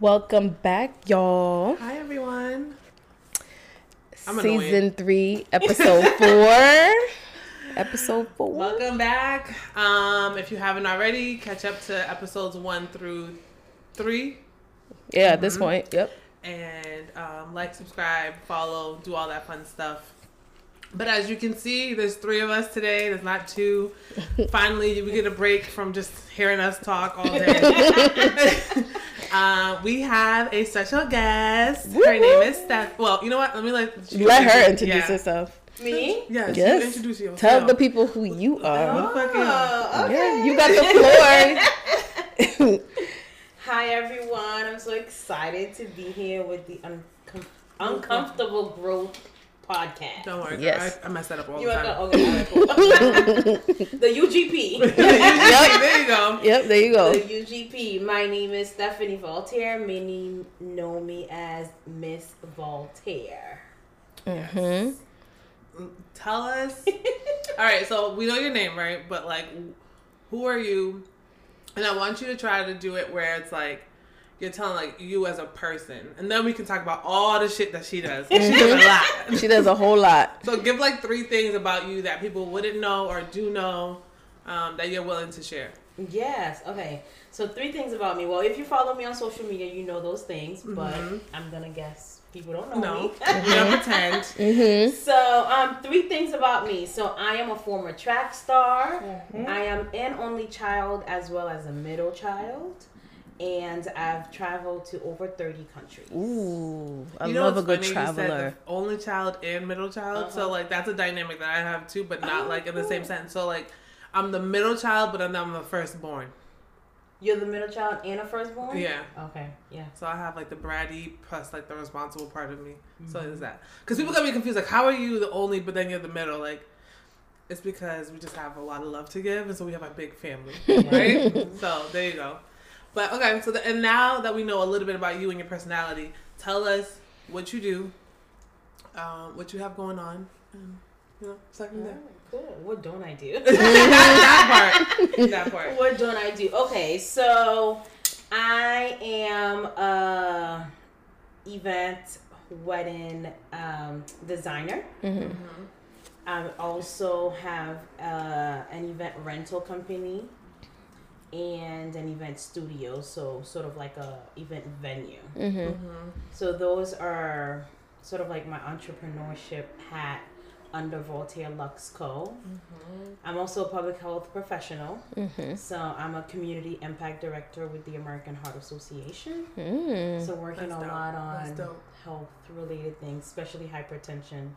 Welcome back, y'all. Hi everyone. I'm Season annoying. three, episode four. episode four. Welcome back. Um, if you haven't already, catch up to episodes one through three, Yeah, at this Mm-hmm. point, yep. and um, like, subscribe, follow, do all that fun stuff. But as you can see, there's three of us today. There's not two. Finally, we get a break from just hearing us talk all day. uh, we have a special guest. Her name is Steph. Well, you know what? Let me let Let her introduce yeah. herself. Me? Yes, Yes. you introduce yourself. Tell the people who you are. Who the fuck you? Oh, okay. Yeah, you got the floor. Hi everyone. I'm so excited to be here with the uncom- Uncomfortable Growth podcast. Don't worry, girl. Yes. I, I mess that up all You the time. the, okay, cool. the UGP. there you go. yep, there you The go. UGP. My name is Stephanie Voltaire. Many know me as Miss Voltaire. hmm Tell us. all right, so we know your name, right? But like, who are you? And I want you to try to do it where it's like you're telling like you as a person, and then we can talk about all the shit that she does. She does a lot. She does a whole lot. So give like three things about you that people wouldn't know or do know um, that you're willing to share. Yes. Okay. So three things about me. Well, if you follow me on social media, you know those things. But I'm gonna guess people don't know No, me. you don't pretend. hmm So, um, three things about me. So, I am a former track star. Mm-hmm. I am an only child as well as a middle child. And I've traveled to over 30 countries. Ooh, I You know love a good funny? You said traveler. only child and middle child. So Uh-huh. like that's a dynamic that I have too, but not Oh, like in the same cool. sentence. So like I'm the middle child, but then I'm the firstborn. You're the middle child and a firstborn? Yeah. Okay, yeah. So I have like the bratty plus like the responsible part of me. So Mm-hmm. is that because people got me confused? Like, how are you the only, but then you're the middle? Like, it's because we just have a lot of love to give, and so we have a big family, right? so there you go. But okay, so the, and now that we know a little bit about you and your personality, tell us what you do, um, what you have going on, and you know, start from there. Cool. What don't I do? that, that part, that part. what don't I do? Okay, so I am a event wedding um, designer. hmm I also have uh, an event rental company and an event studio, so sort of like a event venue. hmm So those are sort of like my entrepreneurship hat under Voltaire Luxe Co. I'm also a public health professional, hmm so I'm a community impact director with the American Heart Association. Mm. So working That's a dope. lot on health related things, especially hypertension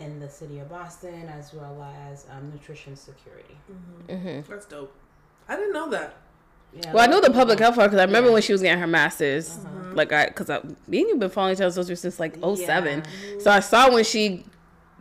in the city of Boston, as well as um, nutrition security. hmm That's dope. I didn't know that. Yeah, Well, I know the public health part because I remember Yeah. when she was getting her master's. Uh-huh. Like I, because I, me and you've been following each other since like 07. Yeah. So I saw when she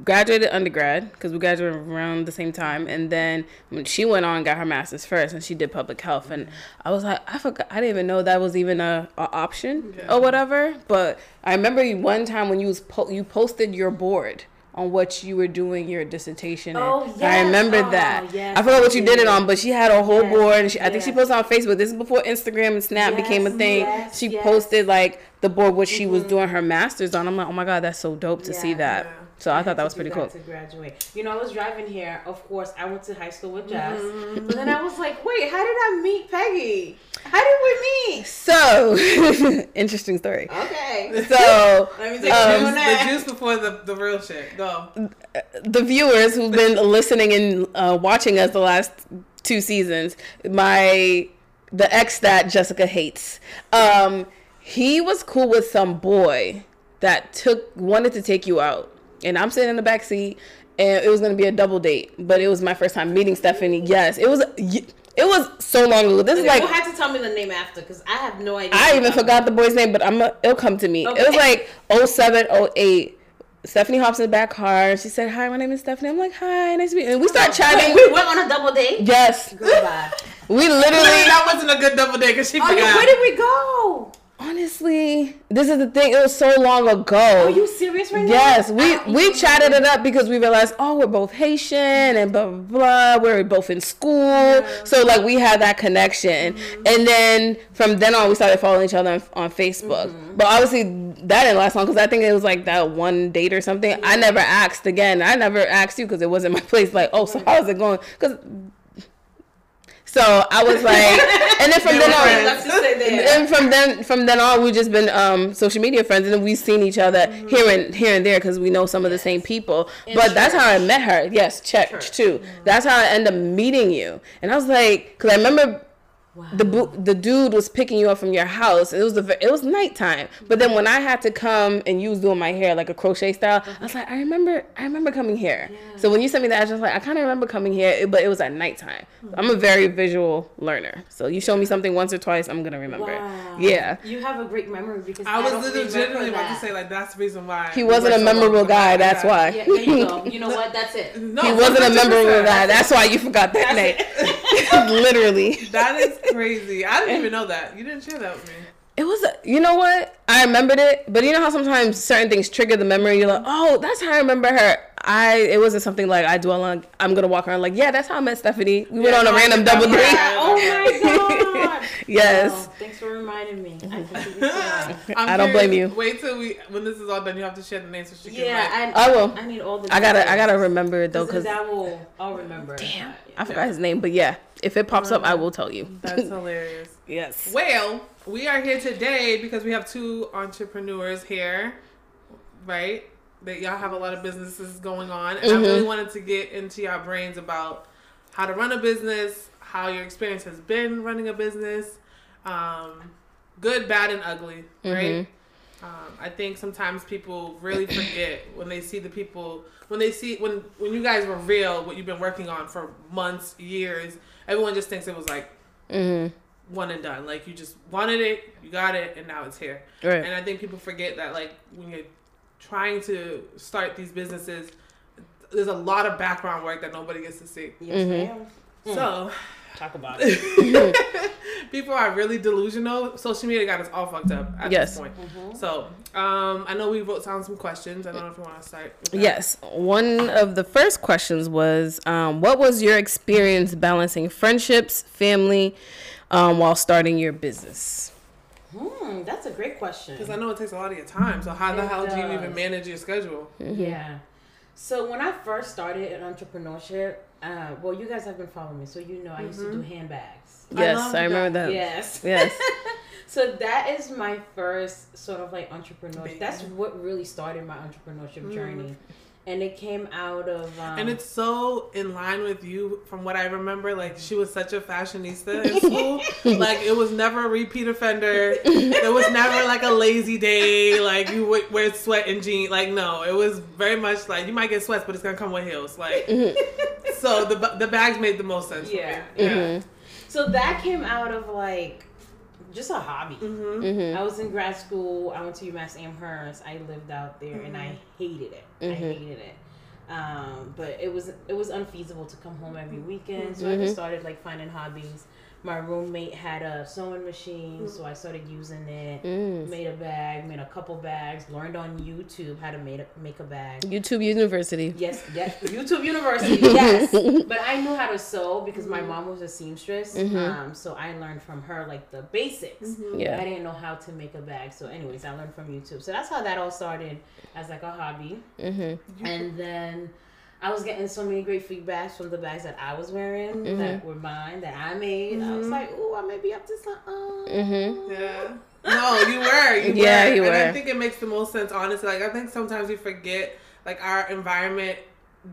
graduated undergrad because we graduated around the same time, and then when she went on and got her master's first, and she did public health, and I was like, I forgot, I didn't even know that was even a, a option Yeah. or whatever. But I remember one time when you was po- you posted your board. On what you were doing your dissertation. Oh, I remember Oh, that. yes, I forgot what you did it on, but she had a whole Yes, board, and she, I think she posted on Facebook. This is before Instagram and Snap became a thing. yes, she yes. posted like the board what she was Mhm. doing her masters on. I'm like, oh my god, that's so dope to see that. Yeah. So I, had thought that was do pretty cool. To graduate, you know, I was driving here. Of course, I went to high school with Jess, Mhm. but then I was like, "Wait, how did I meet Peggy? How did we meet?" So interesting story. Okay, So let me The, take Um, you juice, on that. the juice before the, the real shit. Go. the viewers who've been listening and uh, watching us the last two seasons, my the ex that Jessica hates, um, he was cool with some boy that took wanted to take you out, and I'm sitting in the back seat, and it was gonna be a double date, but it was my first time meeting Stephanie. Yes, it was. It was so long ago. This is like you'll have to tell me the name after because I have no idea. I even forgot the boy's name, but I'm a, it'll come to me. It was like 07, 08. Stephanie hops in the back car. She said, "Hi, my name is Stephanie." I'm like, "Hi, nice to meet you." And we start Wait, chatting. we went on a double date. Yes, Goodbye. we Literally, literally. that wasn't a good double date because she Oh, yeah, forgot. where did we go? Honestly, this is the thing. It was so long ago. Are you serious right now? Yes, we we chatted it up because we realized, oh, we're both Haitian and blah blah blah. We're both in school, so like we had that connection. Mm-hmm. And then from then on, we started following each other on, on Facebook. Mm-hmm. But obviously, that didn't last long because I think it was like that one date or something. I never asked again. I never asked you because it wasn't my place. Like, oh, so how's it going? Because so I was like, and then from then on, friends. Let's just say there. and from then from then on we've just been um social media friends and then we've seen each other Mm-hmm. here and here and there because we know some of the same people but that's how i met her yes church, Church. too that's how i end up meeting you and i was like because i remember the bu- the dude was picking you up from your house. It was the ve- it was nighttime. But then when I had to come and you was doing my hair like a crochet style, I was like, I remember I remember coming here. So when you sent me that, I was just like, I kind of remember coming here, but it was at nighttime. I'm a very visual learner. So you show me something once or twice, I'm gonna remember. Wow. Yeah. You have a great memory because I I, was don't legitimately remember about to say like that's the reason why He wasn't a memorable long guy. That's Yeah. why. Yeah, there you go. You know what? That's it. No, he wasn't a 100%. memorable guy. That's why you forgot that That's name. Literally. That is crazy. I didn't even know that. You didn't share that with me. It was, a, you know what? I remembered it, but you know how sometimes certain things trigger the memory. You're like, oh, that's how I remember her. I it wasn't something like I dwell on. I'm gonna walk around like, yeah, that's how I met Stephanie. We went on a random double date. Oh my god. Yes. Wow, thanks for reminding me. I. I'm don't blame you. Wait till we when this is all done. You have to share the names so she can. Yeah, I, I will. I need all the. I gotta, I gotta remember it though, Because because I will. I'll remember. it. damn, Yeah. I forgot his name. But yeah, if it pops up, I will tell you. that's hilarious. Yes. Well, we are here today because we have two entrepreneurs here, right? That y'all have a lot of businesses going on, and I really wanted to get into your brains about how to run a business, how your experience has been running a business, um, good, bad, and ugly, right? Um, I think sometimes people really forget when they see the people when they see when when you guys reveal what you've been working on for months, years. Everyone just thinks it was like Mm-hmm. One and done. Like you just wanted it, you got it, and now it's here. Right. And I think people forget that like when you're trying to start these businesses, there's a lot of background work that nobody gets to see. Yes, Mm-hmm. ma'am. So Talk about it. people are really delusional. Social media got us all fucked up at Yes. this point. So um, I know we wrote down some questions. I don't know if you want to start. with that. Yes. One of the first questions was, um, what was your experience balancing friendships, family, um, while starting your business? Hmm, that's a great question. Because I know it takes a lot of your time. So how the It hell do you even manage your schedule? Yeah. So when I first started in entrepreneurship, uh, well, you guys have been following me, so you know I used to do handbags. Yes, love I, remember that. that. Yes. Yes. So that is my first sort of like entrepreneurship. Baby. That's what really started my entrepreneurship journey, and it came out of. Um, And it's so in line with you from what I remember. Like she was such a fashionista in school. like it was never a repeat offender. it was never like a lazy day. Like you would wear sweat and jeans. Like no, it was very much like you might get sweats, but it's gonna come with heels. Like so the the bags made the most sense. Yeah. For me. yeah. so that came out of like just a hobby. Mm-hmm. Mm-hmm. I was in grad school. I went to UMass Amherst. I lived out there, and I hated it. I hated it. Um, but it was it was unfeasible to come home every weekend, so I just started like finding hobbies. My roommate had a sewing machine, so I started using it. Mm. Made a bag, made a couple bags. Learned on YouTube how to make a, make a bag. YouTube University. Yes, yes, YouTube University, yes. But I knew how to sew because my mom was a seamstress. Um, so I learned from her like the basics. But Yeah. I didn't know how to make a bag. So, anyways, I learned from YouTube. So that's how that all started as like a hobby. Mm-hmm. And then I was getting so many great feedbacks from the bags that I was wearing that were mine that I made. I was like, "Ooh, I may be up to something." Mm-hmm. Yeah. No, you were. You Yeah, were. you And I think it makes the most sense, honestly. Like I think sometimes we forget like our environment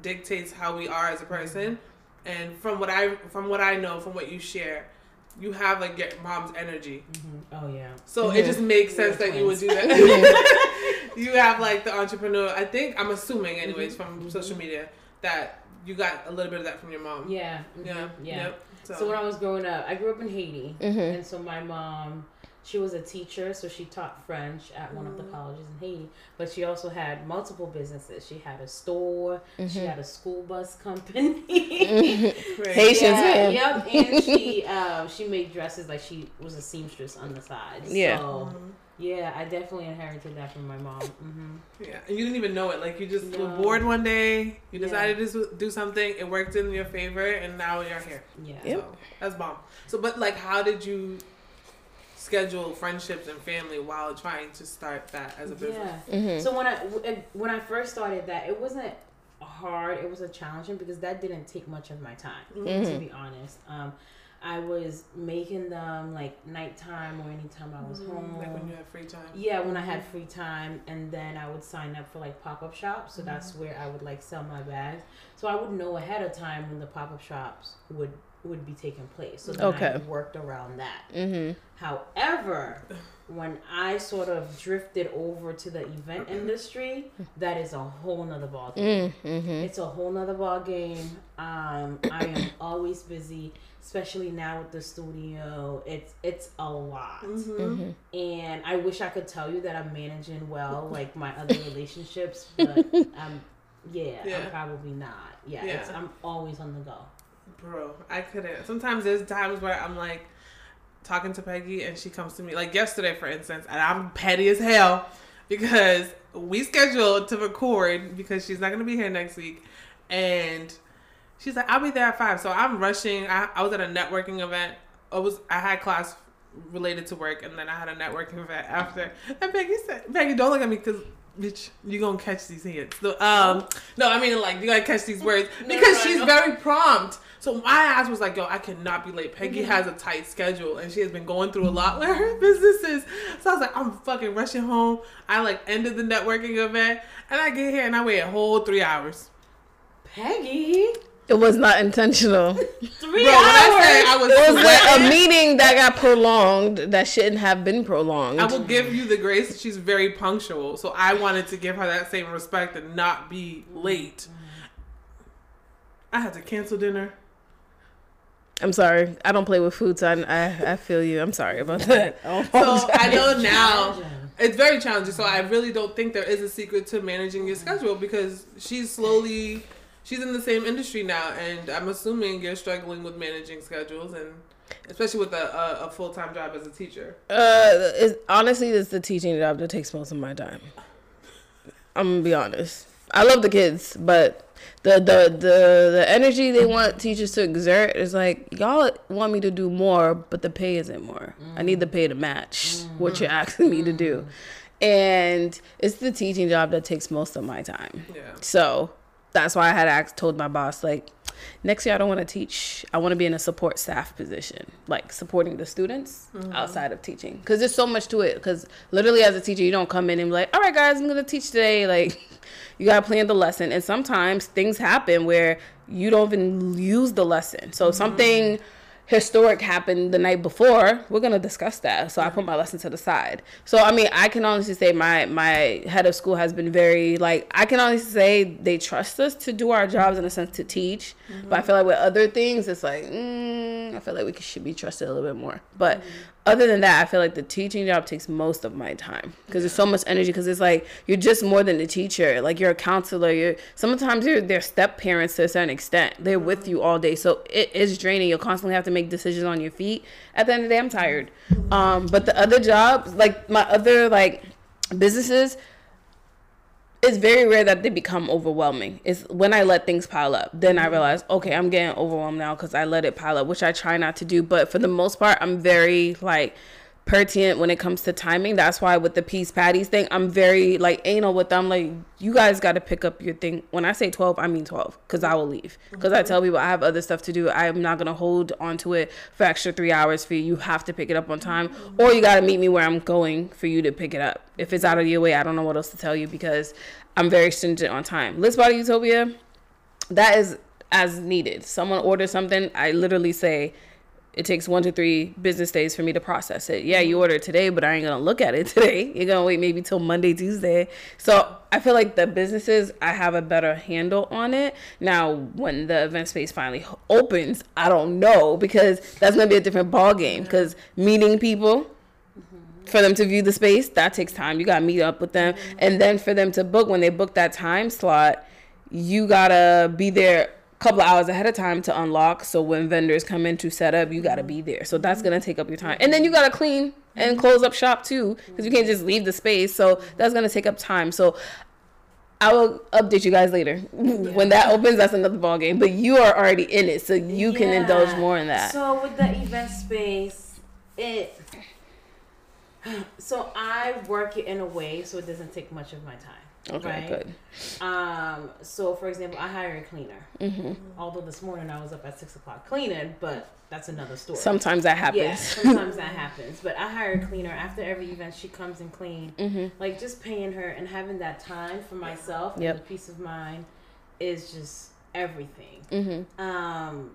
dictates how we are as a person. And from what I from what I know, from what you share, you have like your mom's energy. Oh yeah. So it just makes sense We're that you would do that. you have like the entrepreneur. I think I'm assuming, anyways, Mm-hmm. from social media, that you got a little bit of that from your mom. Yeah. mhm, Yeah. Yeah. Yep. So, So when I was growing up, I grew up in Haiti, Mhm. and so my mom, she was a teacher, so she taught French at one of the colleges in Haiti. But she also had multiple businesses. She had a store. She had a school bus company. Haitians, yeah. Yep, and she um, she made dresses like she was a seamstress on the side. Yeah. So, yeah, I definitely inherited that from my mom. hmm Yeah, and you didn't even know it. Like you just were bored one day, you Yeah. decided to do something, it worked in your favor, and now you're here. Yeah. Yep. So that's bomb. So, but like, how did you schedule friendships and family while trying to start that as a business? Yeah. Mhm. So when I when I first started that, it wasn't hard. It was a challenging because that didn't take much of my time. To Mhm. be honest, um, I was making them like nighttime or anytime I was home. Like when you have free time. Yeah, when I had free time, and then I would sign up for like pop up shops. So that's Mm-hmm. where I would like sell my bags. So I would know ahead of time when the pop up shops would would be taking place. So then I worked around that. Mm-hmm. However, when I sort of drifted over to the event industry, that is a whole nother ball game. Mm-hmm. It's a whole nother ball game. Um, I am always busy, especially now with the studio. It's it's a lot, Mm-hmm. and I wish I could tell you that I'm managing well, like my other relationships, but um, yeah, Yeah. I'm probably not. Yeah, Yeah. It's, I'm always on the go. Bro, I couldn't. Sometimes there's times where I'm like talking to Peggy and she comes to me, like yesterday, for instance, and I'm petty as hell because we scheduled to record because she's not going to be here next week. And she's like, I'll be there at five. So I'm rushing. I, I was at a networking event. I was I had class related to work, and then I had a networking event after. And Peggy said, Peggy, don't look at me because. Bitch, you gonna catch these hints. So, um, no, I mean like you gotta catch these words No, because no, she's no. very prompt. So my ass was like, yo, I cannot be late. Peggy Mm-hmm. has a tight schedule and she has been going through a lot with her businesses. So I was like, I'm fucking rushing home. I like ended the networking event and I get here and I wait a whole three hours. Peggy, It was not intentional. three Bro, when I I was, It was like a meeting that got prolonged that shouldn't have been prolonged. I will give you the grace. She's very punctual. So I wanted to give her that same respect and not be late. I had to cancel dinner. I'm sorry. I don't play with food, so I, I, I feel you. I'm sorry about that. I So I know now it's very challenging. So I really don't think there is a secret to managing your schedule because she's slowly she's in the same industry now, and I'm assuming you're struggling with managing schedules and especially with a, a, a full time job as a teacher. Uh, it's, honestly, it's the teaching job that takes most of my time. I'm gonna be honest. I love the kids, but the the the the energy they want teachers to exert is like y'all want me to do more, but the pay isn't more. I need the pay to match what you're mm-hmm. asking me to do, mm-hmm. and it's the teaching job that takes most of my time. Yeah. So that's why I had asked, told my boss like, next year I don't want to teach. I want to be in a support staff position, like supporting the students mm-hmm. outside of teaching, because there's so much to it. Because literally, as a teacher, you don't come in and be like, all right, guys, I'm gonna teach today. Like, you gotta plan the lesson, and sometimes things happen where you don't even use the lesson. So mm-hmm. something historic happened the night before, we're gonna discuss that. So I put mm-hmm. my lesson to the side. So I mean, I can honestly say my my head of school has been very like I can honestly say they trust us to do our jobs in a sense to teach. But I mm-hmm. feel like with other things, it's like mm, I feel like we should be trusted a little bit more. But other than that, I feel like the teaching job takes most of my time because there's so much energy. Because it's like you're just more than a teacher. Like you're a counselor. You're sometimes you're their step parents to a certain extent. They're with you all day, so it is draining. You'll constantly have to make decisions on your feet. At the end of the day, I'm tired. Um, but the other jobs, like my other like businesses, it's very rare that they become overwhelming. It's when I let things pile up, then I mm-hmm. realize, okay, I'm getting overwhelmed now because I let it pile up, which I try not to do. But for the most part, I'm very like pertinent when it comes to timing. That's why with the peace patties thing, I'm very like anal with them. Like, you guys got to pick up your thing. When I say 12, I mean 12 because I will leave. Because I tell people I have other stuff to do. I'm not going to hold onto it for extra three hours for you. You have to pick it up on time or you got to meet me where I'm going for you to pick it up. If it's out of your way, I don't know what else to tell you because I'm very stringent on time. List Body Utopia, that is as needed. Someone orders something, I literally say, it takes one to three business days for me to process it. Yeah, you ordered today, but I ain't gonna look at it today. You're gonna wait maybe till Monday, Tuesday. So I feel like the businesses, I have a better handle on it. Now, when the event space finally opens, I don't know because that's gonna be a different ball game. Because meeting people, for them to view the space, that takes time. You gotta meet up with them, and then for them to book when they book that time slot, you gotta be there couple of hours ahead of time to unlock. So when vendors come in to set up, you gotta be there. So that's gonna take up your time, and then you gotta clean and close up shop too, because you can't just leave the space. So that's gonna take up time. So I will update you guys later. when that opens, that's another ball game. But you are already in it, so you can indulge more in that. So with the event space, it. So I work it in a way so it doesn't take much of my time. Okay, right? good. Um. So for example, I hire a cleaner. hmm Although this morning I was up at six o'clock cleaning, but that's another story. Sometimes that happens. Yeah, sometimes that happens. But I hire a cleaner after every event. She comes and clean. hmm Like just paying her and having that time for myself Yep. and the peace of mind is just everything. hmm Um,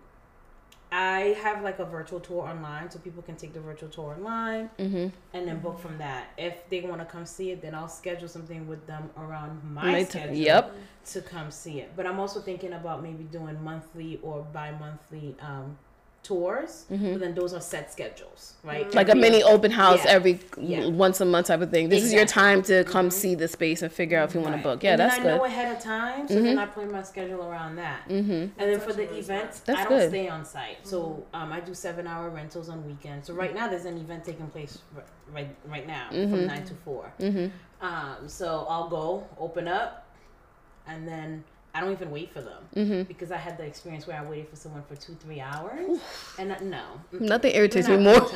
I have like a virtual tour online, so people can take the virtual tour online hmm and then book from that. If they want to come see it, then I'll schedule something with them around my My t- schedule yep. to come see it. But I'm also thinking about maybe doing monthly or bi-monthly um, tours. Mhm. But then those are set schedules, right? Like a mini open house Yeah. every Yeah. once a month type of thing. This is your time to come Mhm. see the space and figure out if you want Right. to book. Yeah, and that's then I know ahead of time, so then I plan my schedule around that. hmm And then That's for the really events, smart. I don't good. stay on site. So um, I do seven hour rentals on weekends. So right now there's an event taking place r- right right now from nine to four. hmm Um, so I'll go open up, and then I don't even wait for them hmm because I had the experience where I waited for someone for two three hours, and I, no. Nothing irritates me more.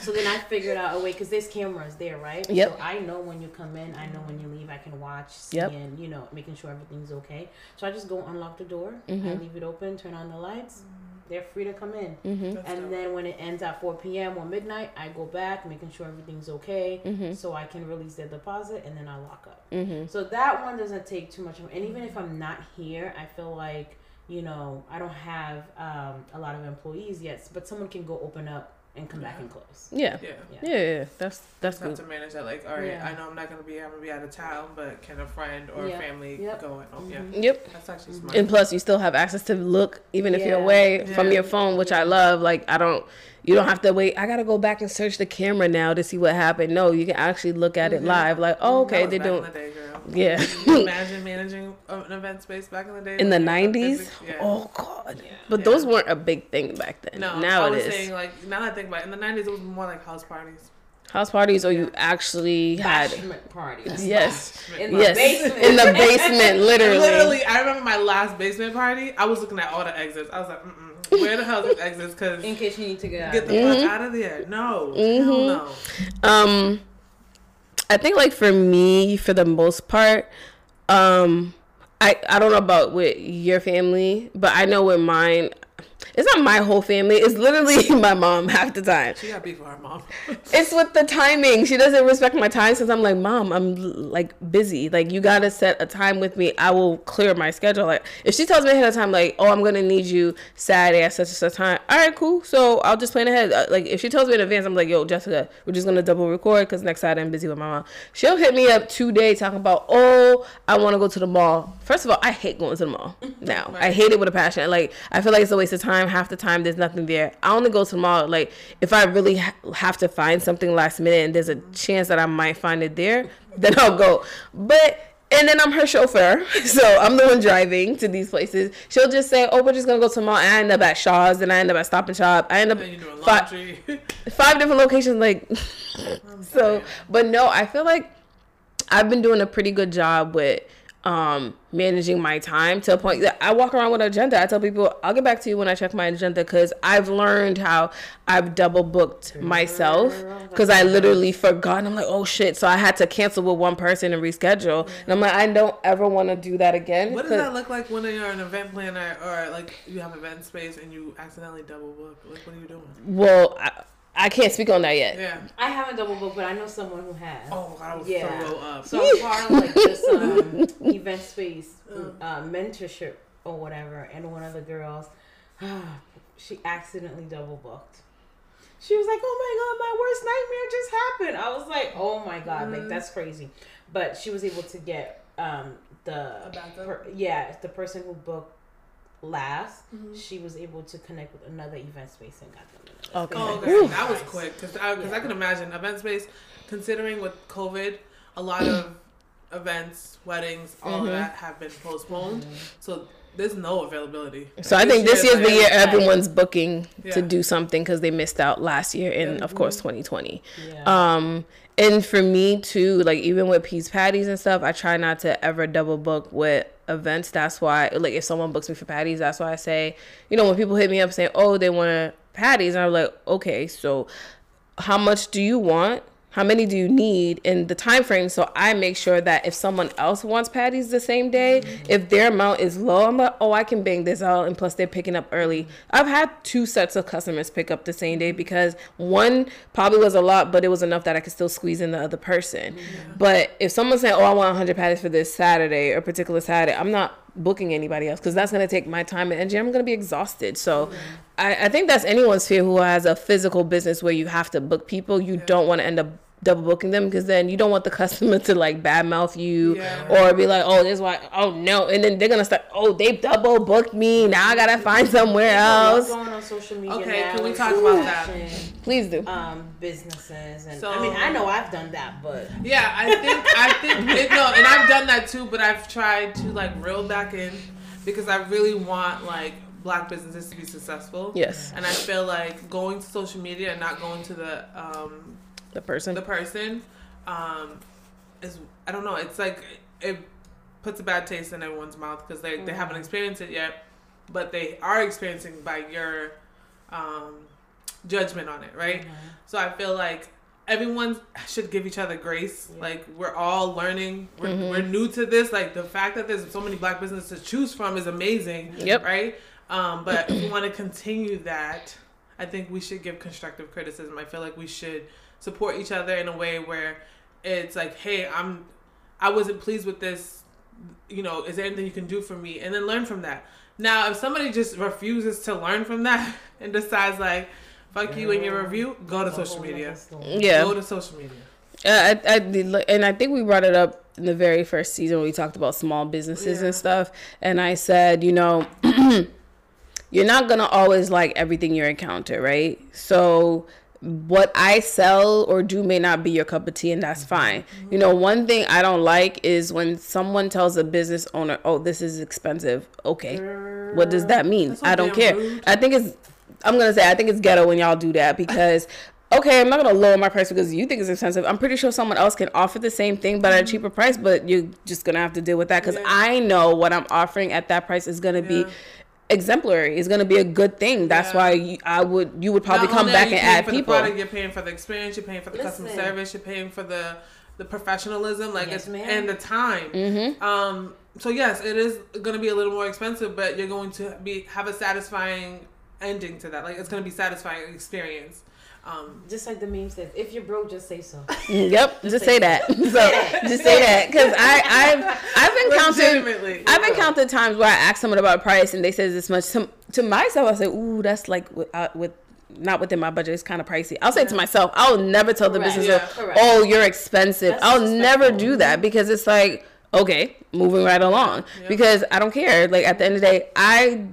So then I figured out a way because there's cameras there, right? Yep. So I know when you come in, I know when you leave. I can watch, see, Yep. and you know, making sure everything's okay. So I just go unlock the door, I Mhm. leave it open, turn on the lights. They're free to come in. hmm And dope. then when it ends at 4 p.m. or midnight, I go back, making sure everything's okay, hmm so I can release their deposit, and then I lock up. hmm So that one doesn't take too much of and even if I'm not here, I feel like, you know, I don't have um, a lot of employees yet, but someone can go open up and come back and close. Yeah. yeah. Yeah, yeah, yeah. That's that's Just have good. to manage that. Like, all right, Yeah. I know I'm not gonna be. I'm gonna be out of town, but can a friend or Yep. family Yep. go? And, oh, yeah, Mhm. Yep. that's actually Mhm. smart. And plus, you still have access to look even if you're Yeah. away from your phone, which I love. Like I don't, you don't have to wait. I gotta go back and search the camera now to see what happened. No, you can actually look at it Mhm. live. Like, oh, okay, they're back doing. The day, girl. Yeah. Imagine managing an event space back in the day? In the when you had '90s. Yeah. Oh God. Yeah. But Yeah. those weren't a big thing back then. No, now I it was is. saying like now that I think about it, in the '90s it was more like house parties. House parties, or you actually had. Bashment parties. Yes. In the Yes. basement. In the basement, literally. Literally, I remember my last basement party. I was looking at all the exits. I was like, Mm-mm, where the hell is exits? Because In case you need to get out. get the Mhm. fuck out of there. No, Mhm. no. Um, I think like for me, for the most part, um, I I don't know about with your family, but I know with mine, it's not my whole family. It's literally my mom half the time. She got beef with her mom. It's with the timing. She doesn't respect my time since I'm like, mom, I'm like busy. Like you gotta set a time with me. I will clear my schedule. Like if she tells me ahead of time, like, oh, I'm gonna need you Saturday at such and such time. All right, cool. So I'll just plan ahead. Uh, Like if she tells me in advance, I'm like, yo, Jessica, we're just gonna double record because next Saturday I'm busy with my mom. She'll hit me up today talking about, oh, I want to go to the mall. First of all, I hate going to the mall. Now I hate it with a passion. Like I feel like it's a waste of time. Half the time there's nothing there. I only go to the mall like if I really ha- have to find something last minute and there's a chance that I might find it there, then I'll go. But and then I'm her chauffeur, so I'm the one driving to these places. She'll just say, "Oh, we're just gonna go to the mall," and I end up at Shaw's, then I end up at Stop and Shop. I end up then you doing fi- laundry. five different locations. Like, so, but no, I feel like I've been doing a pretty good job with um managing my time to a point that I walk around with an agenda. I tell people I'll get back to you when I check my agenda because I've learned how I've double booked myself because I literally forgot. I'm like, oh shit! So I had to cancel with one person and reschedule. And I'm like, I don't ever want to do that again. What does that look like when you're an event planner or like you have event space and you accidentally double book? Like, what are you doing? Well, I, I can't speak on that yet. Yeah. I haven't double booked, but I know someone who has. Oh, I would Yeah. throw up. So I'm part of like this um, event space uh, mentorship or whatever, and one of the girls, she accidentally double booked. She was like, "Oh my god, my worst nightmare just happened." I was like, "Oh my god, like that's crazy," but she was able to get um, the per, yeah the person who booked last, she was able to connect with another event space and got them. Another Okay. Oh, okay. same that was quick because I, cause I can imagine event space, considering with COVID, a lot of events, weddings, all Mm-hmm. of that have been postponed. So there's no availability. So I think this year's the year everyone's booking to Yeah. do something because they missed out last year and of course 2020. Yeah. Um, and for me too, like even with peas patties and stuff, I try not to ever double book with events. That's why, like, if someone books me for patties, that's why I say, you know, when people hit me up saying, "Oh, they want patties," and I'm like, okay, so how much do you want? How many do you need in the time frame? So I make sure that if someone else wants patties the same day, mm-hmm. if their amount is low, I'm like, oh, I can bang this out. And plus, they're picking up early. I've had two sets of customers pick up the same day because one probably was a lot, but it was enough that I could still squeeze in the other person. Mm-hmm. But if someone's saying, oh, I want 100 patties for this Saturday or particular Saturday, I'm not booking anybody else because that's going to take my time and energy. I'm going to be exhausted. So I, I think that's anyone's fear who has a physical business where you have to book people. You don't want to end up double booking them because then you don't want the customer to like badmouth you Yeah. or be like, oh, this is why, oh no. And then they're going to start, oh, they double booked me. Now I got to find somewhere There's a else. going on social media Okay, now can we with talk about that? fashion, Please do. Um, businesses and So- I mean I know I've done that, but Yeah, I think I think it, no, and I've done that too. But I've tried to like reel back in because I really want like black businesses to be successful. Yes. And I feel like going to social media and not going to the um, The person. the person um, is I don't know. It's like it puts a bad taste in everyone's mouth because they they haven't experienced it yet, but they are experiencing by your um, judgment on it, right? So I feel like everyone should give each other grace. Yeah. Like we're all learning. We're, we're new to this. Like the fact that there's so many black businesses to choose from is amazing. Yep. Right. Um, but if we want to continue that, I think we should give constructive criticism. I feel like we should support each other in a way where it's like, hey, I'm, I wasn't pleased with this. You know, is there anything you can do for me? And then learn from that. Now, if somebody just refuses to learn from that and decides like, fuck you and your review, go to social media. yeah. Go to social media. Uh, I, I did, and I think we brought it up in the very first season when we talked about small businesses Yeah. and stuff. And I said, you know, you're not gonna always like everything you encounter, right? So what I sell or do may not be your cup of tea, and that's fine. You know, one thing I don't like is when someone tells a business owner, "Oh, this is expensive." Okay, what does that mean? I don't care. rude. I think it's. I'm gonna say I think it's ghetto when y'all do that because. Okay, I'm not gonna lower my price because you think it's expensive. I'm pretty sure someone else can offer the same thing but at a cheaper price, but you're just gonna have to deal with that because Mm-hmm. Yeah. I know what I'm offering at that price is gonna be Yeah. Exemplary. It's gonna be a good thing. That's Yeah. why you, I would you would probably Not come back and add for people. The product, you're paying for the experience. You're paying for the customer service. You're paying for the the professionalism, like Yes, it's ma'am. and the time. Mm-hmm. Um. So yes, it is going to be a little more expensive, but you're going to be have a satisfying ending to that. Like it's going to be satisfying experience. Um. Just like the meme says, if you're broke, just say so. Yep, just say that. So just say that because I I've I've encountered I've encountered times where I ask someone about a price and they says this much. To, to myself, I say, "Ooh, that's like with, uh, with not within my budget. It's kind of pricey." I'll say to myself, "I'll never tell the business, Yeah. oh, you're expensive." That's I'll never do that because it's like, okay, moving right along Yeah. because I don't care. Like at the end of the day, I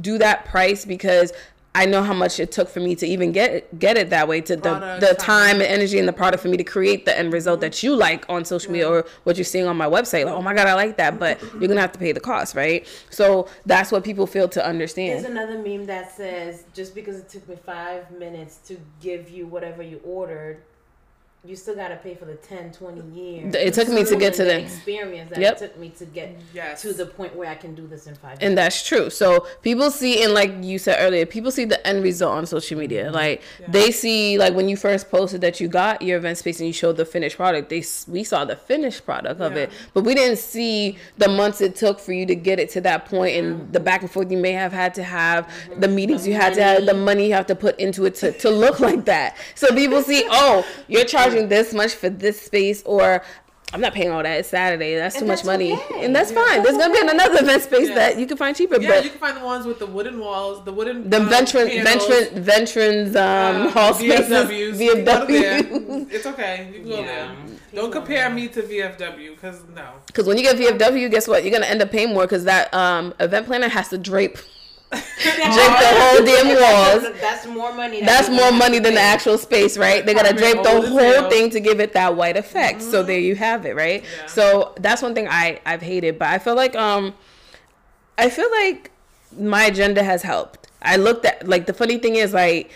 do that price because. I know how much it took for me to even get it, get it that way to the, Product, the time. time and energy and the product for me to create the end result that you like on social media or what you're seeing on my website. Like, oh my god, I like that, but you're gonna have to pay the cost, right? So that's what people fail to understand. There's another meme that says, just because it took me five minutes to give you whatever you ordered, you still got to pay for the 10, 20 years. It took me to get to the the experience that Yep. it took me to get Yes. to the point where I can do this in five Years. and that's true. So people see, and like you said earlier, people see the end result on social media. Mm-hmm. Like they see, like when you first posted that you got your event space and you showed the finished product. They we saw the finished product of Yeah. it, but we didn't see the months it took for you to get it to that point and mm-hmm. the back and forth you may have had to have, mm-hmm. the meetings you had to have, the money you have to put into it to, to look like that. So people see, oh, you're charging this much for this space, or I'm not paying all that. It's Saturday. That's too And much that's money, okay. and that's Yeah. fine. There's gonna be another event space Yeah. that you can find cheaper, Yeah, but you can find the ones with the wooden walls, the wooden the um, veteran, panels, veteran, veterans, um, uh, hall spaces, VFWs. You can. VFW. It's okay. You can go Yeah. there. Don't compare me to VFW because no. Because when you get VFW, guess what? You're gonna end up paying more because that um, event planner has to drape drape the whole damn walls. That's more money. that That's more money than the pay. actual space, right? They gotta drape the whole hell. thing to give it that white effect. So there you have it, right? Yeah. So that's one thing I I've hated, but I feel like um, I feel like my agenda has helped. I looked at like the funny thing is like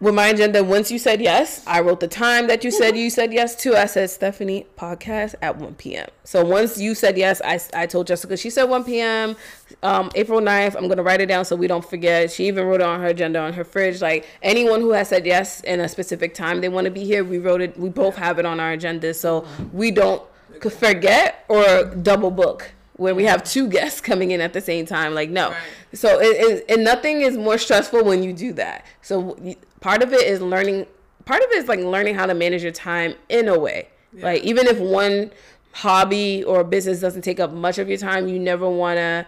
with my agenda, once you said yes, I wrote the time that you said you said yes to. I said, Stephanie, podcast at 1 p.m. So once you said yes, I, I told Jessica, she said 1 p.m. Um, April 9th. I'm going to write it down so we don't forget. She even wrote it on her agenda on her fridge. Like anyone who has said yes in a specific time they want to be here, we wrote it. We both have it on our agenda. So we don't forget or double book where we have two guests coming in at the same time. Like, no. Right. So it, it and nothing is more stressful when you do that. So part of it is learning. Part of it is like learning how to manage your time in a way. Like even if one hobby or business doesn't take up much of your time, you never want to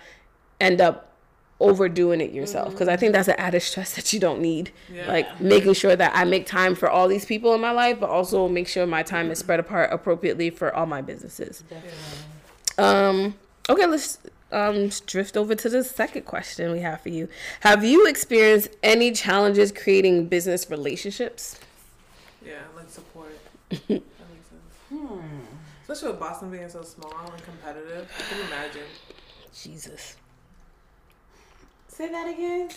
end up overdoing it yourself because I think that's an added stress that you don't need. Yeah. Like making sure that I make time for all these people in my life, but also make sure my time is spread apart appropriately for all my businesses. Um, okay, let's um drift over to the second question we have for you. Have you experienced any challenges creating business relationships? Yeah, like support. that makes sense. Especially with Boston being so small and competitive. I can imagine. Jesus. Say that again.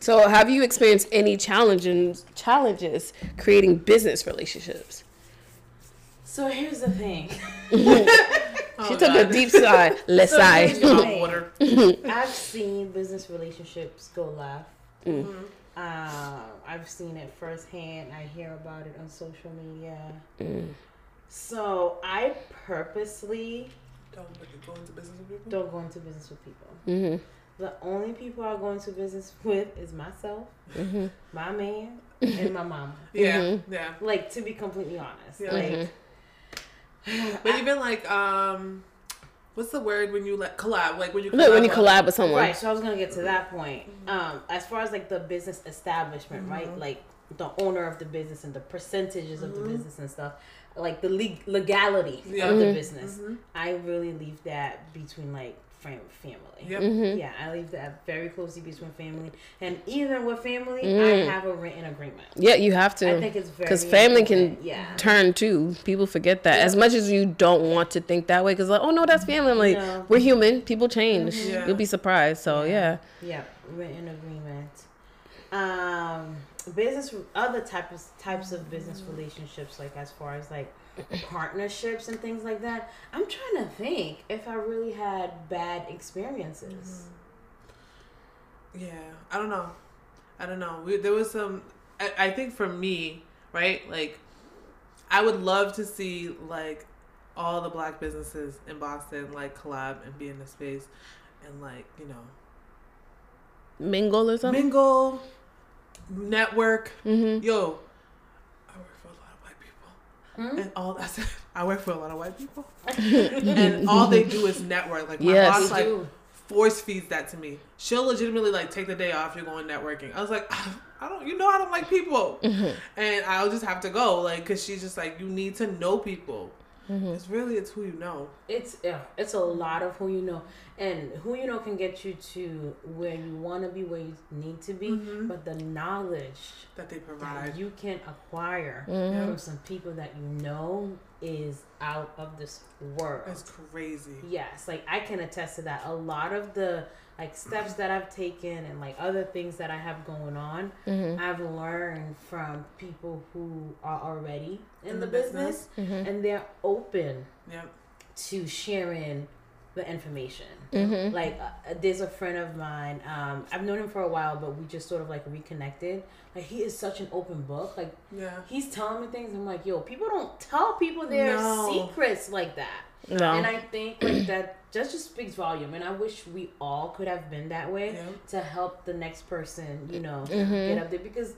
So, have you experienced any challenges challenges creating business relationships? So here's the thing. Oh, she took a deep sigh. Let's So sigh. here's the About thing. water. I've seen business relationships go left. Mm-hmm. Um, I've seen it firsthand. I hear about it on social media. So I purposely Don't like, go into business with people. don't go into business with people. hmm The only people I go into business with is myself, hmm my man, and my mama. Yeah, Mhm. yeah. Like to be completely honest, Yeah. like But even like, um, what's the word when you like collab? Like when you collab. Look, when you with- collab with someone. Right, so I was gonna get to that point. Um, as far as like the business establishment, right? Like the owner of the business and the percentages of the business and stuff, like the leg- legality Yeah. of the Mhm. business. I really leave that between like fam- family. Yep. Mhm. Yeah, I leave that very closely between family, and even with family, Mm. I have a written agreement. Yeah, you have to. I think it's very Because family can yeah. turn too. People forget that. As much as you don't want to think that way, because like, oh no, that's family. I'm like, No. we're human. People change. Yeah. You'll be surprised. So yeah. Yeah, written agreement. Um, business, other types types of business relationships, like as far as like partnerships and things like that. I'm trying to think if I really had bad experiences. Yeah, I don't know. I don't know. We, there was some. I, I think for me, right? Like, I would love to see like all the black businesses in Boston like collab and be in the space, and like you know Mingle or something. mingle, network. Mm-hmm. Yo, I work for a lot of white people, Hmm? and all I said I work for a lot of white people, and all they do is network. Like my Yes. boss, like do. force feeds that to me. She'll legitimately like take the day off. You're going networking. I was like, I don't, you know, I don't like people, and I'll just have to go, like, cause she's just like, you need to know people. It's really it's who you know. It's yeah, it's a lot of who you know, and who you know can get you to where you want to be, where you need to be. But the knowledge That they that provide. you can acquire Mm-hmm. from some people that you know is out of this world. It's crazy. Yes, like I can attest to that. A lot of the like steps that I've taken and like other things that I have going on, Mm-hmm. I've learned from people who are already in, In the, the business, Mm-hmm. and they're open Yep. to sharing the information. Mm-hmm. Like uh, there's a friend of mine. Um, I've known him for a while, but we just sort of like reconnected. Like he is such an open book. Like Yeah. he's telling me things. I'm like, yo, people don't tell people their No. secrets like that. No. And I think like that just just speaks volume. And I wish we all could have been that way Yeah. to help the next person, you know, Mhm. get up there because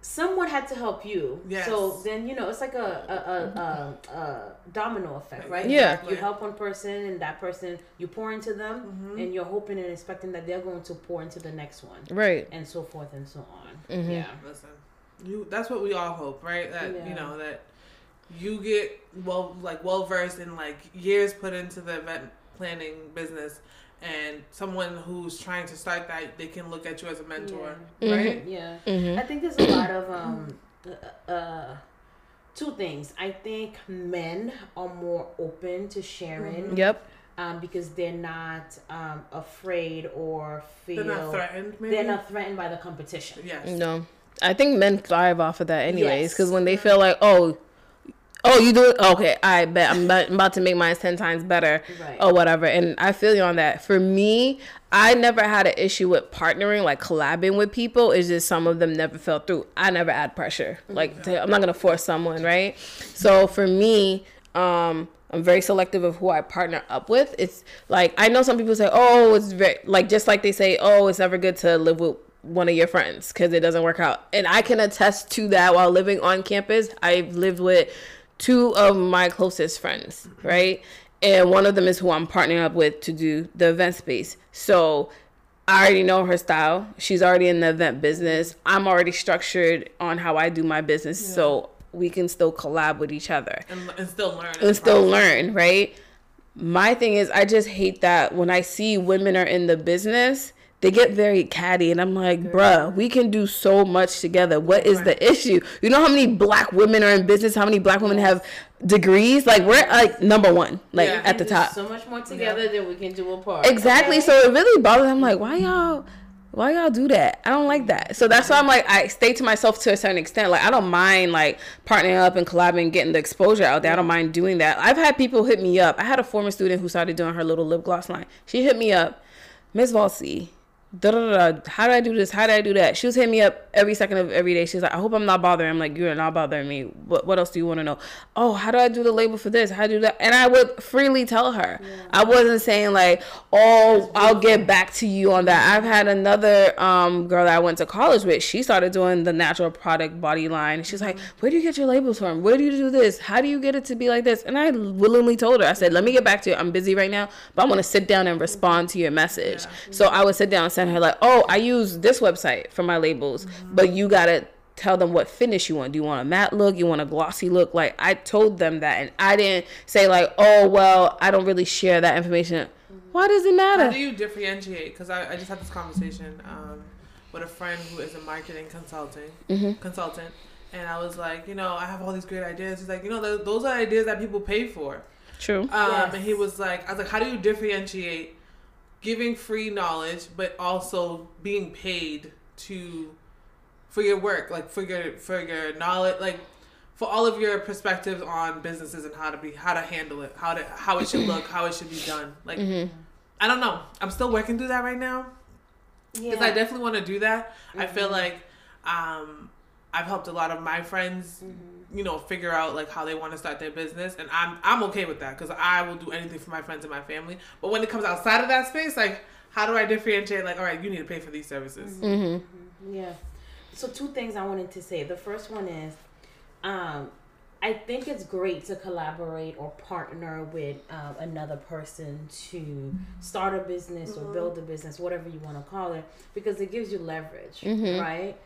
someone had to help you. Yes. So then you know it's like a a, a, a, a domino effect, right? Yeah. You help one person and that person you pour into them Mm-hmm. and you're hoping and expecting that they're going to pour into the next one right. and so forth and so on. Mhm. Yeah. Listen, you. That's what we all hope, right? That Yeah. you know that you get well, like well versed in like years put into the event planning business, and someone who's trying to start that they can look at you as a mentor, Yeah. right? Yeah. Mhm. I think there's a lot of um uh, uh two things. I think men are more open to sharing Yep. um because they're not um afraid or feel They're not threatened, maybe. they're not threatened by the competition. Yes. No. I think men thrive off of that anyways Yes. because when they feel like, oh, oh, you do it, okay, I bet I'm about, to make mine ten times better Right. or whatever. And I feel you on that. For me, I never had an issue with partnering, like collabing with people. It's just some of them never fell through. I never add pressure. Like to- I'm not gonna force someone, right? So for me, um, I'm very selective of who I partner up with. It's like I know some people say, "Oh, it's very like just like they say, oh, it's never good to live with one of your friends because it doesn't work out." And I can attest to that while living on campus. I've lived with two of my closest friends, right? And one of them is who I'm partnering up with to do the event space. So I already know her style. She's already in the event business. I'm already structured on how I do my business. So we can still collab with each other And, and still learn. and still learn, right? My thing is, I just hate that when I see women are in the business, they get very catty, and I'm like, bruh, we can do so much together. What is the issue? You know how many black women are in business? How many black women have degrees? Like we're like number one, like Yeah. at the top. So much more together than we can do apart. Exactly. okay? So it really bothers. I'm like, why y'all, why y'all do that? I don't like that. So that's why I'm like, I stay to myself to a certain extent. Like I don't mind like partnering up and collabing, getting the exposure out there. I don't mind doing that. I've had people hit me up. I had a former student who started doing her little lip gloss line. She hit me up, Miss Valsey. Da, da, da. How do I do this? How do I do that? She was hitting me up every second of every day. She's like, I hope I'm not bothering. I'm like, you're not bothering me. What What else do you want to know? Oh, how do I do the label for this? How do do that? And I would freely tell her. I wasn't saying like, oh, I'll get back to you on that. I've had another um girl that I went to college with. She started doing the natural product body line. She's like, where do you get your labels from? Where do you do this? How do you get it to be like this? And I willingly told her. I said, let me get back to you. I'm busy right now, but I want to sit down and respond to your message. So I would sit down and send her like, oh, I use this website for my labels, but you gotta tell them what finish you want. Do you want a matte look? You want a glossy look? Like I told them that, and I didn't say like, oh well, I don't really share that information. Why does it matter? How do you differentiate? Because I, I just had this conversation um, with a friend who is a marketing consulting Mm-hmm. consultant, and I was like, you know, I have all these great ideas. He's like, you know, th- those are ideas that people pay for. True. Um, Yes. And he was like, I was like, how do you differentiate giving free knowledge, but also being paid to for your work, like for your for your knowledge, like for all of your perspectives on businesses and how to be how to handle it, how to how it should look, how it should be done. Like I don't know. I'm still working through that right now yeah. because I definitely want to do that. I feel Mm-hmm. like um, I've helped a lot of my friends, Mm-hmm. You know, figure out like how they want to start their business, and I'm I'm okay with that because I will do anything for my friends and my family. But when it comes outside of that space, like how do I differentiate? Like, all right, you need to pay for these services. Mm-hmm. Yeah. So two things I wanted to say. The first one is, um, I think it's great to collaborate or partner with um, another person to start a business or build a business, whatever you want to call it, because it gives you leverage, Mhm. right?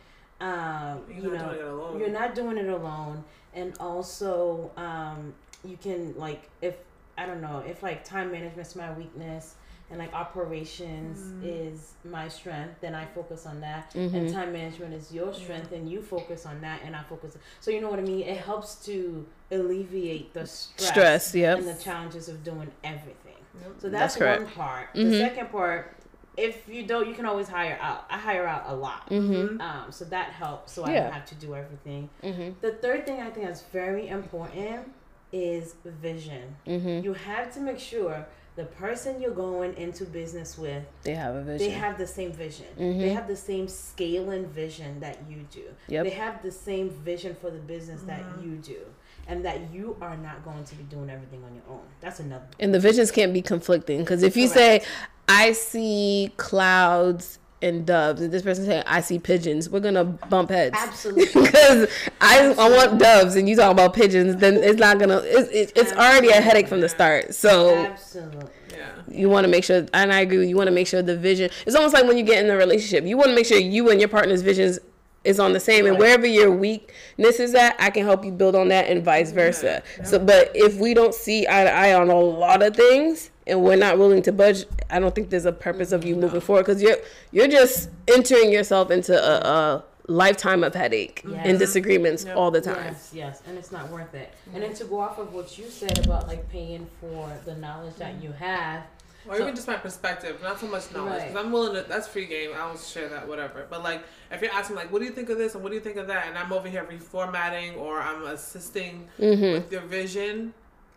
Um, You're you know, doing it alone. you're not doing it alone, and also um, you can like if I don't know if like time management's my weakness and like operations is my strength, then I focus on that, and time management is your strength, and you focus on that, and I focus. So you know what I mean? It helps to alleviate the stress, Stress, yep. and the challenges of doing everything. Yep. So That's that's, one part. Mhm. The second part. If you don't, you can always hire out. I hire out a lot. Mm-hmm. Um, so that helps so I Yeah. don't have to do everything. Mm-hmm. The third thing I think that's very important is vision. Mm-hmm. You have to make sure the person you're going into business with, They have a vision. they have the same vision. They have the same scale and vision that you do. Yep. They have the same vision for the business that you do. And that you are not going to be doing everything on your own. That's another. and the visions can't be conflicting because if you say i see clouds and doves and this person saying i see pigeons we're gonna bump heads Absolutely. because I, I want doves and you talk about pigeons then it's not gonna it's, it, it's already a headache from the start so Absolutely. Yeah. you want to make sure and i agree you, you want to make sure the vision it's almost like when you get in a relationship you want to make sure you and your partner's visions is on the same and wherever your weakness is at i can help you build on that and vice versa so but if we don't see eye to eye on a lot of things and we're not willing to budge, I don't think there's a purpose of you moving forward because you're you're just entering yourself into a, a lifetime of headache Yes. and disagreements Yep. all the time. Yes, yes, and it's not worth it. And then to go off of what you said about like paying for the knowledge that you have, Or So- even just my perspective, not so much knowledge. Right. Because I'm willing to, that's free game. I will share that, whatever. But like, if you're asking, like, what do you think of this and what do you think of that? And I'm over here reformatting or I'm assisting Mm-hmm. with your vision,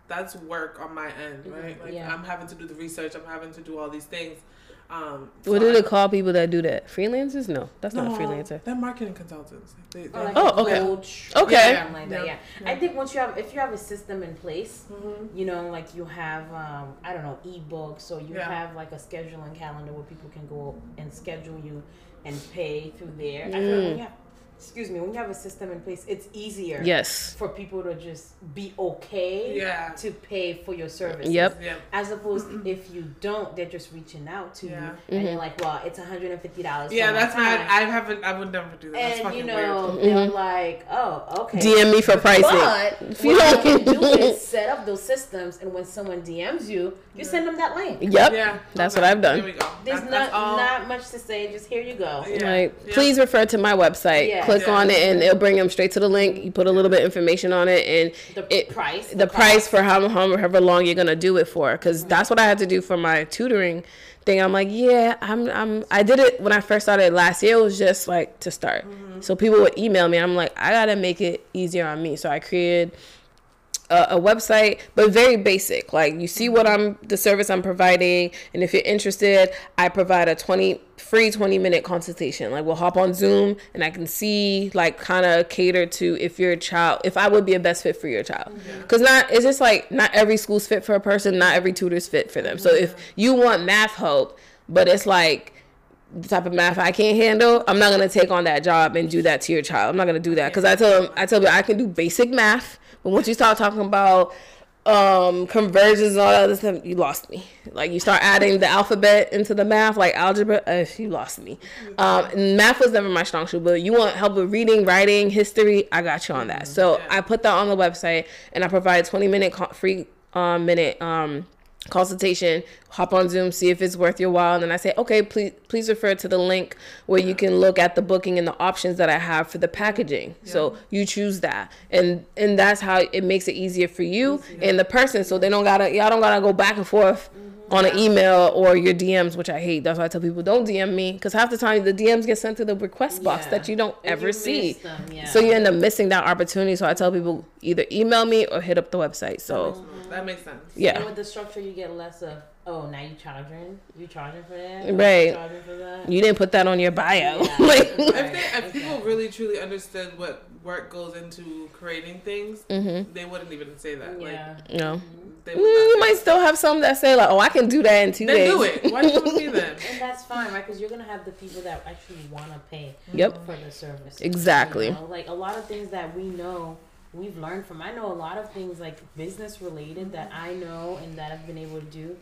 that's work on my end, right? Like, Yeah. I'm having to do the research, I'm having to do all these things. Um, What do I- they call people that do that? Freelancers? No, that's not a freelancer. They're marketing consultants. They, they, or like Oh, a okay. coach, Okay. or something like that. Yeah. Yeah. I think once you have, if you have a system in place, Mhm. you know, like you have, um, I don't know, ebooks, or you Yeah. have like a scheduling calendar where people can go and schedule you and pay through there. I feel like when you have, excuse me, when you have a system in place, it's easier Yes. for people to just be okay Yeah. to pay for your services. Yep. Yeah. As opposed if you don't, they're just reaching out to Yeah. you, and you're mm-hmm. like, "Well, it's one hundred and fifty dollars." Yeah, that's not, I haven't, I would never do that. And fucking you know weird. they're mm-hmm. like, "Oh, okay." DM me for pricing. But what you you can do is set up those systems, and when someone DMs you, you send them that link. Yep. Yeah. That's okay. what I've done. There we go. There's That- not that's not much to say. Just here you go. Yeah. Like, Yeah. please refer to my website. Yeah. Click Yeah. on it, and it'll bring them straight to the link. You put a little bit of information on it, and The it, price, the, the price for how, how however long you're gonna do it for. Because mm-hmm. that's what I had to do for my tutoring thing. I'm like, yeah, I'm, I'm. I did it when I first started last year. It was just like to start. Mm-hmm. So people would email me. I'm like, I gotta make it easier on me. So I created a, a website, but very basic. Like you see what I'm the service I'm providing, and if you're interested, I provide a 20 free 20 minute consultation. Like we'll hop on Zoom, and I can see like kind of cater to if your child, if I would be a best fit for your child, because not it's just like not every school's fit for a person, not every tutor's fit for them. So if you want math help, but it's like the type of math I can't handle, I'm not gonna take on that job and do that to your child. I'm not gonna do that because I tell them, I tell them I can do basic math, but once you start talking about um conversions and all that other stuff, you lost me. Like you start adding the alphabet into the math, like algebra, uh, you lost me. Um, math was never my strong suit, but you want help with reading, writing, history, I got you on that. So I put that on the website, and I provide 20 minute free um, minute um consultation hop on zoom see if it's worth your while. And then i say okay please please refer to the link where you can look at the booking and the options that i have for the packaging. So you choose that. And and that's how it makes it easier for you and the person. So they don't gotta y'all don't gotta go back and forth mm-hmm. on an email or your dms which i hate. That's why i tell people don't dm me because half the time the dms get sent to the request box Yeah. that you don't ever you see. them, yeah. so you end up missing that opportunity. So i tell people either email me or hit up the website. So That makes sense. yeah And with the structure, you get less of. Oh, now you charging? You charging for that? Right. You charging for that? You didn't put that on your bio. Yeah. like, If, they, if people really truly understood what work goes into creating things, mm-hmm. they wouldn't even say that. Yeah. no. Like, they Mm, would You might still have some that say like, "Oh, I can do that in two that. Then days." do it. Why do you want me then? And that's fine, right? Because you're gonna have the people that actually want to pay Yep. for the service. Exactly. You know? Like a lot of things that we know, we've learned from. I know a lot of things like business related that I know and that I've been able to do.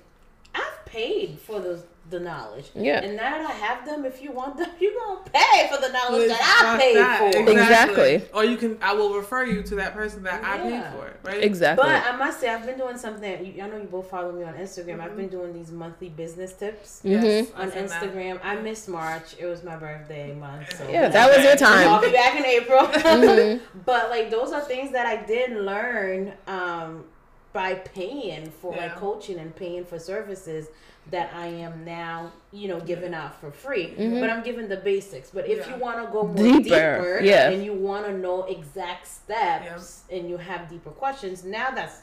I've paid for those the knowledge. Yeah. And now that I have them, if you want them, you're gonna pay for the knowledge that I paid that. for. Exactly. Or you can, I will refer you to that person that I paid for it, right? Exactly. But I must say, I've been doing something. I know you both follow me on Instagram. I've been doing these monthly business tips Yes, on I've that. Instagram. I missed March. It was my birthday month. So yeah, that was your time. I'll time. be back in April. Mm-hmm. But like those are things that I did learn um, by paying for Yeah. like coaching and paying for services that I am now, you know, giving out for free. Mm-hmm. But I'm giving the basics. But if Yeah. you want to go more Deeper, deeper, yeah. and you want to know exact steps and you have deeper questions, now that's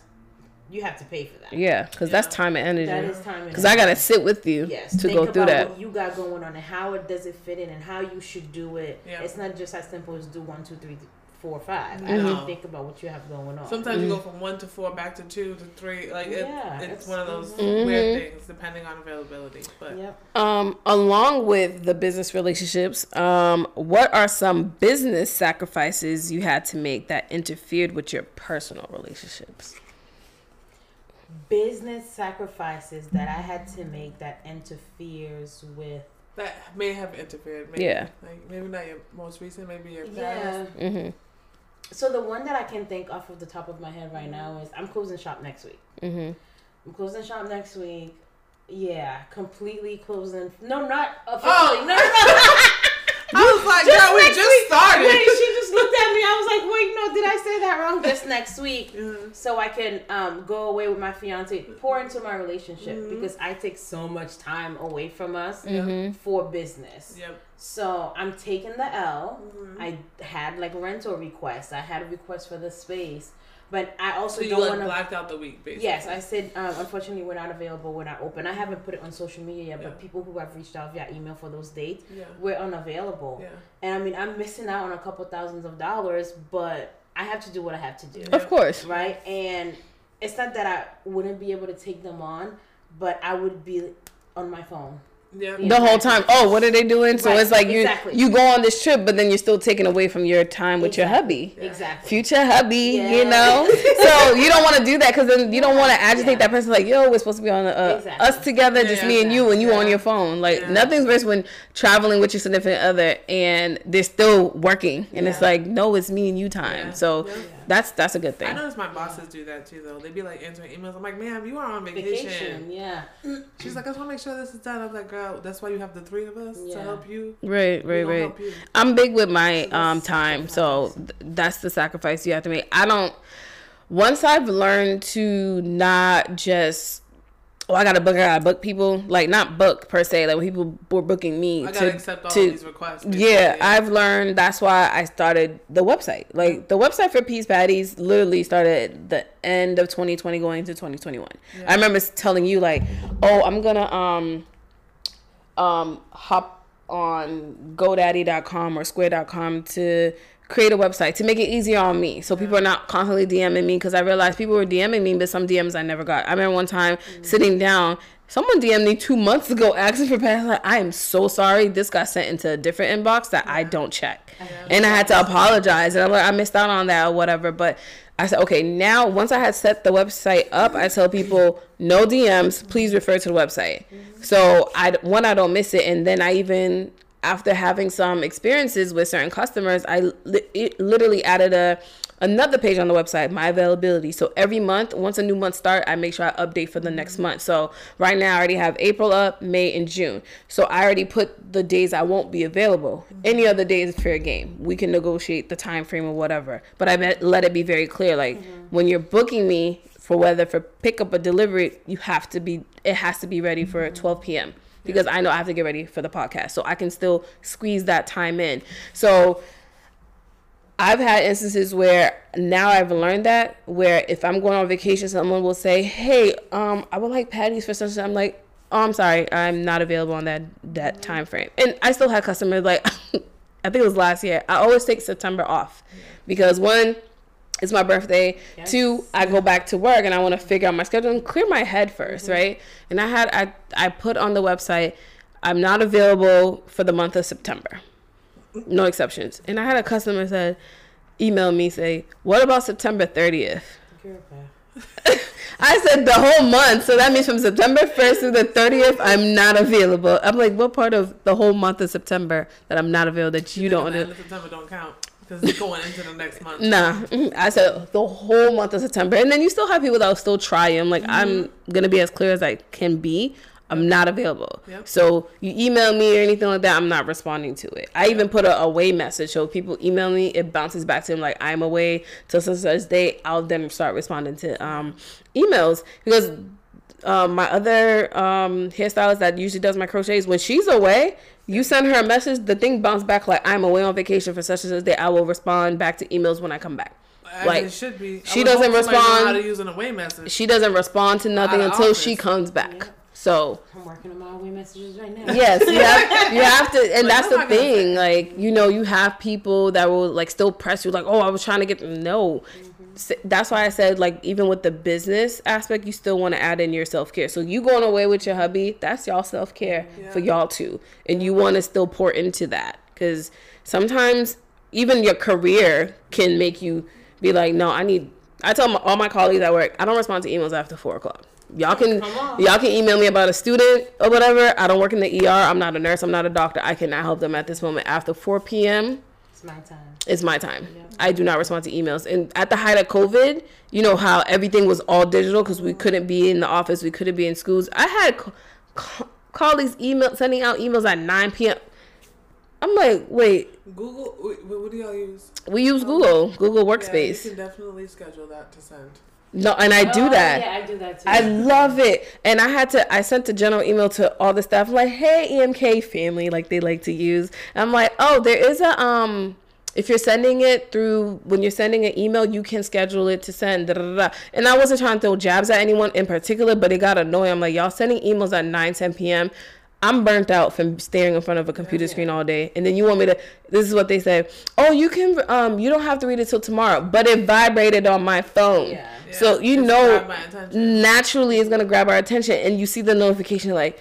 you have to pay for that. Yeah, because that's time and energy. is time. and Because I gotta sit with you Yes, to think go through about that. what you got going on and how it does it fit in and how you should do it. Yeah. It's not just as simple as do one, two, three, four, or five. No. Actually think about what you have going on. Sometimes you go from one to four, back to two to three. Like it, Yeah, it's, it's- one of those Mhm. weird things, depending on availability. But Yep. Um, along with the business relationships, um, what are some business sacrifices you had to make that interfered with your personal relationships? Business sacrifices that I had to make that interferes with. that may have interfered. Maybe. Yeah. Like maybe not your most recent, maybe your Yeah. past. Mm-hmm. So the one that I can think off of the top of my head right now is I'm closing shop next week. Mm-hmm. I'm closing shop next week. Yeah, completely closing. No, not officially. Oh. No, no, no. I was like, girl, we next just week. started. Wait, she just looked at me. I was like, wait, no, did I say that wrong? Just next week, Mhm. so I can um, go away with my fiance, pour into my relationship Mhm. because I take so much time away from us Mhm. for business. Yep. So I'm taking the L. Mhm. I had like rental requests. I had a request for the space, but I also So you don't like want to. blacked out the week, basically. Yes, I said um, unfortunately we're not available. We're not open. I haven't put it on social media yet, Yeah. but people who have reached out via email for those dates, Yeah. we're unavailable. Yeah. And I mean, I'm missing out on a couple thousands of dollars, but I have to do what I have to do, Of course. right? And it's not that I wouldn't be able to take them on, but I would be on my phone. Yeah. Yeah. The whole time. Oh, what are they doing? So Right, it's like you exactly. you go on this trip, but then you're still taking away from your time with your hubby. Yeah. Exactly. future hubby, you know. so you don't want to do that because then you don't want to agitate Yeah. that person. Like, yo, we're supposed to be on uh, Exactly. us together, Yeah, just yeah, me and you, and you yeah. on your phone. Like Yeah. nothing's worse when traveling with your significant other and they're still working, and it's like, no, it's me and you time. Yeah. So Yeah. That's that's a good thing. I thing. notice my bosses do that too, though. They'd be like answering emails. I'm like, ma'am, you are on vacation. Vacation, yeah. She's like, I just want to make sure this is done. I'm like, girl, that's why you have the three of us Yeah. to help you. Right, right, gonna right. help you. I'm big with my um time, so th- that's the sacrifice you have to make. I don't. Once I've learned to not just, oh, I gotta book, I gotta book people. Like not book per se. Like when people were booking me I gotta to accept all to these requests. yeah. I've learned. That's why I started the website. Like the website for Peace Patties literally started at the end of 2020, going into 2021. Yeah. I remember telling you like, "Oh, I'm gonna um, um, hop on GoDaddy.com or Square.com to create a website to make it easier on me, so people are not constantly DMing me because I realized people were DMing me, but some DMs I never got. I remember one time mm. sitting down. Someone DM'd me two months ago asking for patties. Like, I am so sorry. This got sent into a different inbox that I don't check. And I had to apologize. And I'm like, I missed out on that or whatever. But I said, okay, now once I had set the website up, I tell people, no DMs, please refer to the website. Mm-hmm. So I, one, I don't miss it. And then I even, after having some experiences with certain customers, I li- it literally added a, another page on the website, my availability. So every month, once a new month start, I make sure I update for the next month. So right now I already have April up, May and June. So I already put the days I won't be available. Any other day is fair game. We can negotiate the time frame or whatever. But I met, let it be very clear like mm-hmm. when you're booking me for whether for pickup or delivery, you have to be it has to be ready for 12 p.m. because I know I have to get ready for the podcast. So I can still squeeze that time in. So I've had instances where now I've learned that where if I'm going on vacation, someone will say, "Hey, um, I would like patties for such." I'm like, "Oh, I'm sorry, I'm not available on that that time frame." And I still had customers like, I think it was last year. I always take September off because one, it's my birthday. Yes. Two, I go back to work and I want to figure out my schedule and clear my head 1st mm-hmm. right? And I had I I put on the website, I'm not available for the month of September no exceptions. And I had a customer said, email me say, "What about September 30th?" I said the whole month, so that means from September 1st through the 30th, I'm not available. I'm like, what part of the whole month of September that I'm not available that you don't? Under- September don't count because it's going into the next month. Nah, mm, I said the whole month of September, and then you still have people that will still try. I'm like, I'm gonna be as clear as I can be. I'm not available. Yep. So you email me or anything like that, I'm not responding to it. I even put a away message. So people email me, it bounces back to them like I'm away till such such date. I'll then start responding to um, emails because um, my other um, hairstylist that usually does my crochets, when she's away, you send her a message, the thing bounces back like I'm away on vacation for such and such day. I will respond back to emails when I come back. As Like, it should be. She doesn't respond. How to use an away message? She doesn't respond to nothing Out of until she comes back. Yeah. So I'm working on my away messages right now. yes, you have, you have to, and Like, that's what the am I thing. Like you know, you have people that will like still press you, like, oh, I was trying to get no. That's why I said like even with the business aspect, you still want to add in your self care. So you going away with your hubby, that's y'all self care Yeah. for y'all too, and you want to still pour into that because sometimes even your career can make you be like, no, I need. I tell my, all my colleagues at work, I don't respond to emails after four o'clock. Y'all can y'all can email me about a student or whatever. I don't work in the ER. I'm not a nurse. I'm not a doctor. I cannot help them at this moment after 4 p.m. It's my time. Is my time. I do not respond to emails. And at the height of COVID, you know how everything was all digital because we couldn't be in the office, we couldn't be in schools. I had co- co- colleagues email sending out emails at 9 p.m. I'm like, wait, Google. wait, What do y'all use? we use Google, Google Yeah, Workspace. you can definitely schedule that to send. No, and I do Oh, that. Yeah, I do that too. I love it. And I had to I sent a general email to all the staff like, "Hey, EMK family," like they like to use. And I'm like, "Oh, there is a um if you're sending it through when you're sending an email, you can schedule it to send. Da, da, da. And I wasn't trying to throw jabs at anyone in particular, but it got annoying. I'm like, y'all sending emails at 9, 10 p.m. I'm burnt out from staring in front of a computer screen all day. And then you want me to this is what they say. Oh, you can um you don't have to read it till tomorrow. But it vibrated on my phone. Yeah. So you just know grab my attention. naturally it's gonna grab our attention and you see the notification like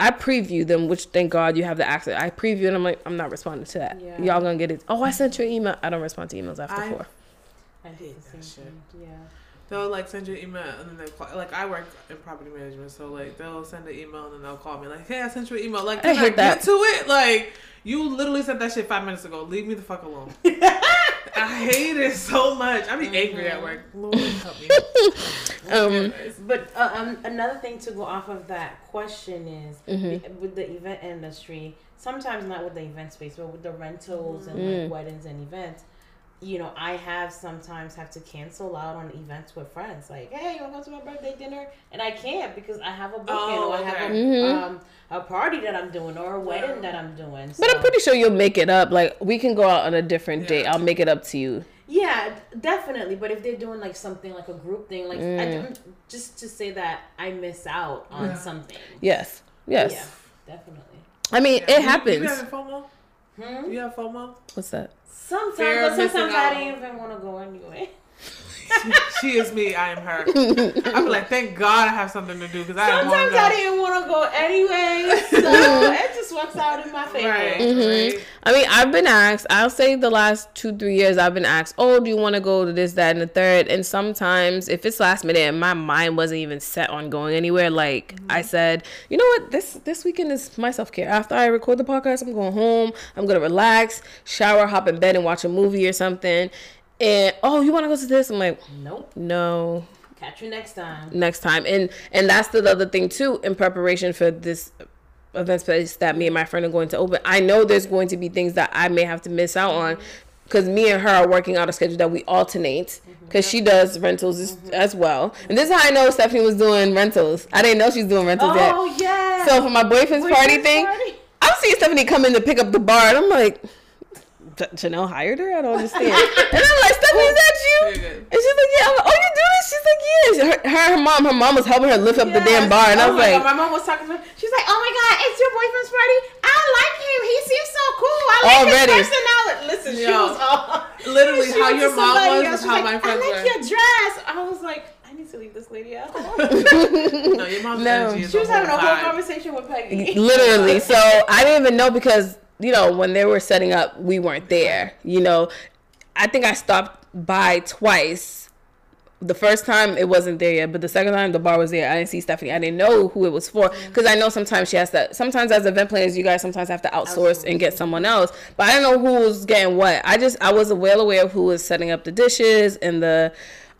I preview them, which thank God you have the access. I preview and I'm like, I'm not responding to that. Yeah. Y'all gonna get it. Oh, I sent you an email. I don't respond to emails after I- four. I do the same that shit. thing. Yeah. They'll like send you an email and then they call. Like I work in property management, so like they'll send an email and then they'll call me like, "Hey, I sent you an email." Like, I can I, hate that. get to it? Like, you literally sent that shit five minutes ago. Leave me the fuck alone. I hate it so much. I be angry at work. Lord help me. Um, But uh, um, another thing to go off of that question is Mhm. with the event industry, sometimes not with the event space, but with the rentals and Mm. like weddings and events. You know, I have sometimes have to cancel out on events with friends. Like, hey, you want to go to my birthday dinner? And I can't because I have a booking Oh, or I have a, okay. Mhm. um, a party that I'm doing or a wedding Yeah. that I'm doing. but I'm pretty sure you'll make it up. Like we can go out on a different Yeah. date. I'll make it up to you. Yeah, definitely. But if they're doing like something like a group thing, like I Mm. don't, just to say that I miss out on Yeah. something. Yes. Yes. Yeah, definitely. I mean, Yeah. it You- You, happens. having FOMO? Hmm? You have FOMO? What's that? Sometimes, Fear but sometimes. I didn't even want to go anyway. she is me. I am her. I'm like, thank God I have something to do because I don't want Sometimes to go. I didn't want to go anyway, so it just works out in my favor. Right, Mhm. right. I mean, I've been asked, I'll say the last two, three years, I've been asked, oh, do you want to go to this, that, and the third? And sometimes, if it's last minute and my mind wasn't even set on going anywhere, like I said, you know what, this this weekend is my self care. After I record the podcast, I'm going home, I'm going to relax, shower, hop in bed, and watch a movie or something. And, oh, you want to go to this? I'm like, Nope. no, Catch you next time. next time and and that's the other thing too in preparation for this event space that me and my friend are going to open i know there's going to be things that i may have to miss out on mm-hmm. because me and her are working out a schedule that we alternate mm-hmm. because she does rentals as, mm-hmm. as well and this is how i know stephanie was doing rentals i didn't know she's doing rentals yet Oh yeah. so for my boyfriend's party Boyfriend's thing party? i'm seeing stephanie come in to pick up the bar and i'm like "J- Janelle hired her. I don't understand. and I'm like, Stephanie, is that you? And she's like, yeah. I'm like, oh, you do this? She's like, yes. Her, her, her mom, her mom was helping her lift up the damn bar, and I Oh was my like, God, my mom was talking to me. She's like, "Oh my god, it's your boyfriend's party. I like him. He seems so cool. I like Already. his personality." Listen, she was all literally she how went your mom somebody was else. is how like, my friends I like were. your dress. I was like, I need to leave this lady out. No, your mom's No. she was having a whole vibe. conversation with Peggy. literally. So I didn't even know because you know when they were setting up, we weren't there. You know, I think I stopped by twice. The first time it wasn't there yet, but the second time the bar was there. I didn't see Stephanie. I didn't know who it was for because I know sometimes she has to. Sometimes as event planners, you guys sometimes have to outsource and get someone else. But I didn't know who was getting what. I just I was well aware of who was setting up the dishes and the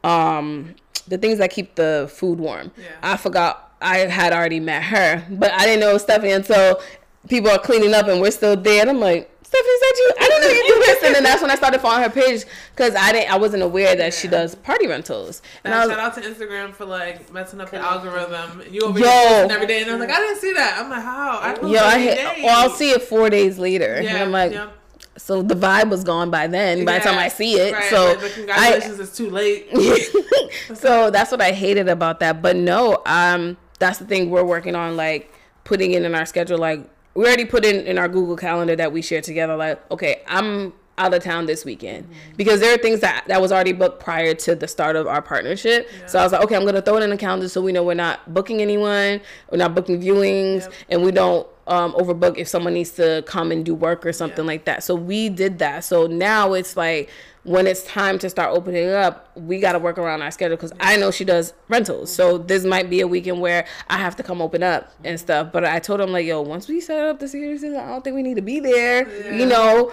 um the things that keep the food warm. Yeah. I forgot I had already met her, but I didn't know Stephanie until people are cleaning up and we're still there. And I'm like, Stephanie, is that you? I didn't know you do this. And then that's when I started following her page because I didn't, I wasn't aware that she does party rentals. And Now, I was, shout out to Instagram for like messing up the algorithm. You over Yo. here every day, and I'm like, I didn't see that. I'm like, how? I post yo, I every hit, day. or I'll see it four days later. Yeah, and I'm like, yeah. so the vibe was gone by then. By the time I see it, right, so but the congratulations is too late. so that's what I hated about that. But no, um, that's the thing we're working on, like putting it in our schedule. Like we already put in in our Google Calendar that we share together. Like, okay, I'm out of town this weekend because there are things that that was already booked prior to the start of our partnership. So I was like, okay, I'm gonna throw it in the calendar so we know we're not booking anyone, we're not booking viewings, Yep. and we don't um, overbook if someone needs to come and do work or something Yeah. like that. So we did that. So now it's like when it's time to start opening up, we got to work around our schedule because I know she does rentals. So this might be a weekend where I have to come open up and stuff. But I told him like, yo, once we set up the system, I don't think we need to be there. You know,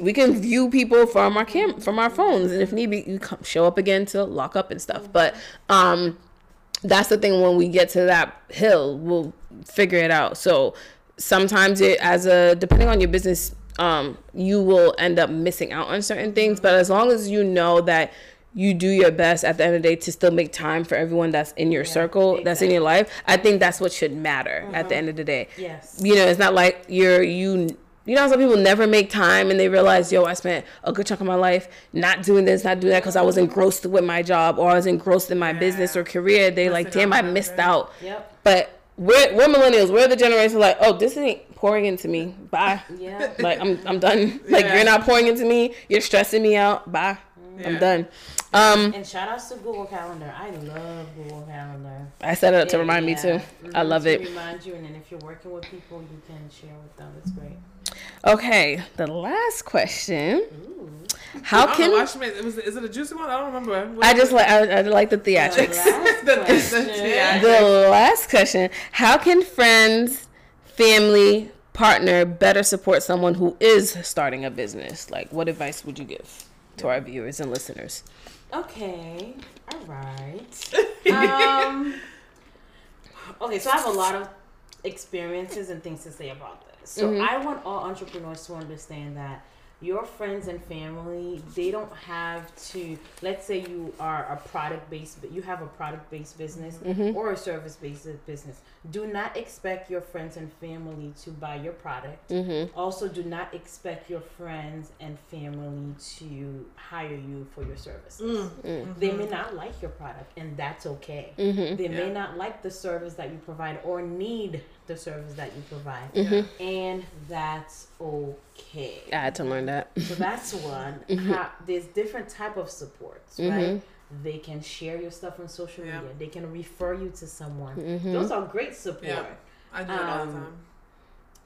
we can view people from our cam from our phones, and if need be, you come show up again to lock up and stuff. But um, that's the thing when we get to that hill we'll figure it out so sometimes it as a depending on your business um you will end up missing out on certain things. But as long as you know that you do your best at the end of the day to still make time for everyone that's in your circle that's in your life i think that's what should matter at the end of the day. Yes. you know it's not like you're you you know some people never make time and they realize yo i spent a good chunk of my life not doing this not doing that because i was engrossed with my job or i was engrossed in my business or career. They like damn i missed out. Yep. but we're, we're millennials. We're the generation like oh this ain't pouring into me. Bye. Yeah. like i'm, I'm done. Like Yeah. you're not pouring into me. You're stressing me out. Bye. I'm done. Um And shout outs to Google Calendar. I love Google Calendar. i set it up to Yeah, remind me too. I Mhm, love to it. Remind you, and then if you're working with people, you can share with them. It's great. Okay the last question Ooh. how I know can why she made, was it, is it a juicy one? I don't remember. What I just like I, I like the theatrics. last The- the- the theatrics. the last question how can friends family partner better support someone who is starting a business like what advice would you give to our viewers and listeners Okay. All right. Um. Okay, so I have a lot of experiences and things to say about this. So Mhm. I want all entrepreneurs to understand that your friends and family they don't have to let's say you are a product based but you have a product based business or a service based business do not expect your friends and family to buy your product mm-hmm. also do not expect your friends and family to hire you for your services Mm. they may not like your product and that's okay Mm-hmm. they may not like the service that you provide or need the service that you provide Mm-hmm. and that's okay i had to learn that so that's one Mm-hmm. How, there's different type of supports right they can share your stuff on social Yeah. media they can refer you to someone Mm-hmm. those are great support Yeah. I do it all the Um, time.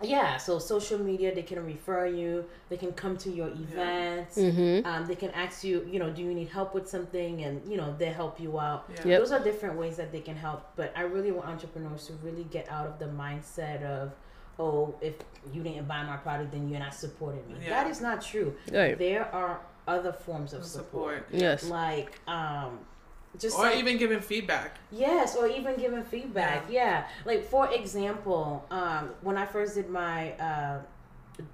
Yeah so social media they can refer you they can come to your events Mm-hmm. um, they can ask you you know do you need help with something and you know they help you out Yeah. Yep. those are different ways that they can help but i really want entrepreneurs to really get out of the mindset of oh if you didn't buy my product then you're not supporting me Yeah. that is not true Right. there are other forms of support, Support. yes like um just Or like- even giving feedback. Yes, or even giving feedback. Yeah. Like for example, um, when I first did my uh,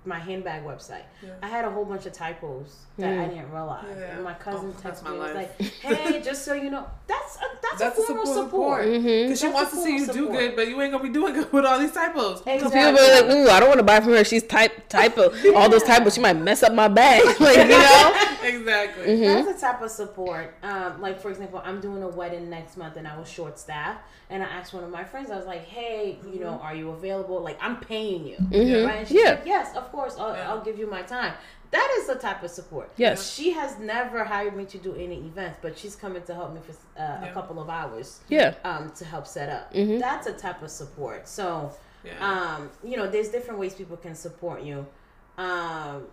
my handbag website, Yeah. I had a whole bunch of typos that I didn't realize. Yeah. And my cousin Oh, texted me and was like, "Hey, just so you know, that's a, that's, That's a a form of support. support." Mm-hmm. Because she wants to see of you do good, but you ain't gonna be doing good with all these typos. Because Exactly. people are like, ooh, I don't want to buy from her. She's type typo all those typos. She might mess up my bag. like you know. exactly. Mm-hmm. That's a type of support. Um, like for example, I'm doing a wedding next month, and I was short staffed, and I asked one of my friends, I was like, "Hey, you know, are you available? Like, I'm paying you, Mhm. right?" And she's Yeah. like, "Yes, of course. I'll, Yeah. I'll give you my time." That is the type of support. Yes. She has never hired me to do any events, but she's coming to help me for uh, Yeah. a couple of hours Yeah. um, to help set up. Mhm. That's a type of support. So, Yeah. um, you know, there's different ways people can support you. Um,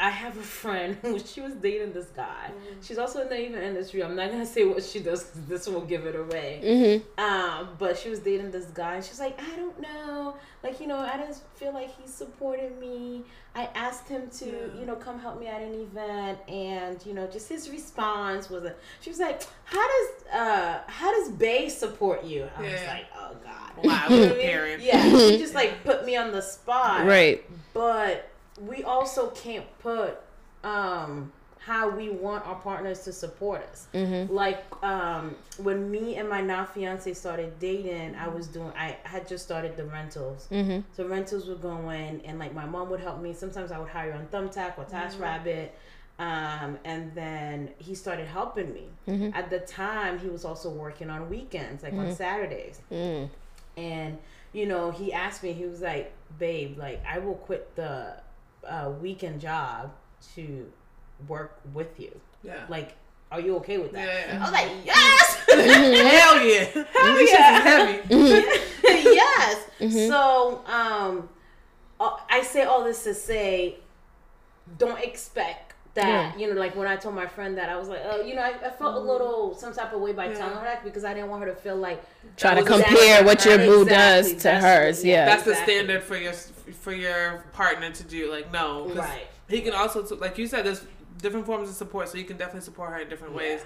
I have a friend who she was dating this guy. She's also in the event industry. I'm not gonna say what she does this will give it away. Mm-hmm. Um, but she was dating this guy, and she's like, I don't know, like you know, I didn't feel like he supported me. I asked him to, Yeah. you know, come help me at an event, and you know, just his response was, a, she was like, how does uh, how does Bay support you? I was like, oh god, Wow, You know I mean? Yeah, she just like put me on the spot, Right. but we also can't put um how we want our partners to support us. Mm-hmm. Like um when me and my now fiance started dating, I was doing I had just started the rentals. Mm-hmm. So rentals would go in and like my mom would help me. Sometimes I would hire on Thumbtack or TaskRabbit. Um, and then he started helping me. Mhm. At the time, he was also working on weekends, like on Saturdays Mm. and you know he asked me he was like babe like i will quit the uh, weekend job to work with you Yeah. like are you okay with that Yeah. i was like yes Hell yeah. Hell This yeah. shit is heavy. yeah Yes. So, um, I say all this to say, don't expect that. Yeah. You know, like when I told my friend that, I was like, oh, you know, I, I felt a little some type of way by telling her that because I didn't want her to feel like Try to That was compare what your boo Exactly. does to That's hers. Yeah. That's the standard for your for your partner to do. Like no, Right. He can also, like you said, there's different forms of support, so you can definitely support her in different ways.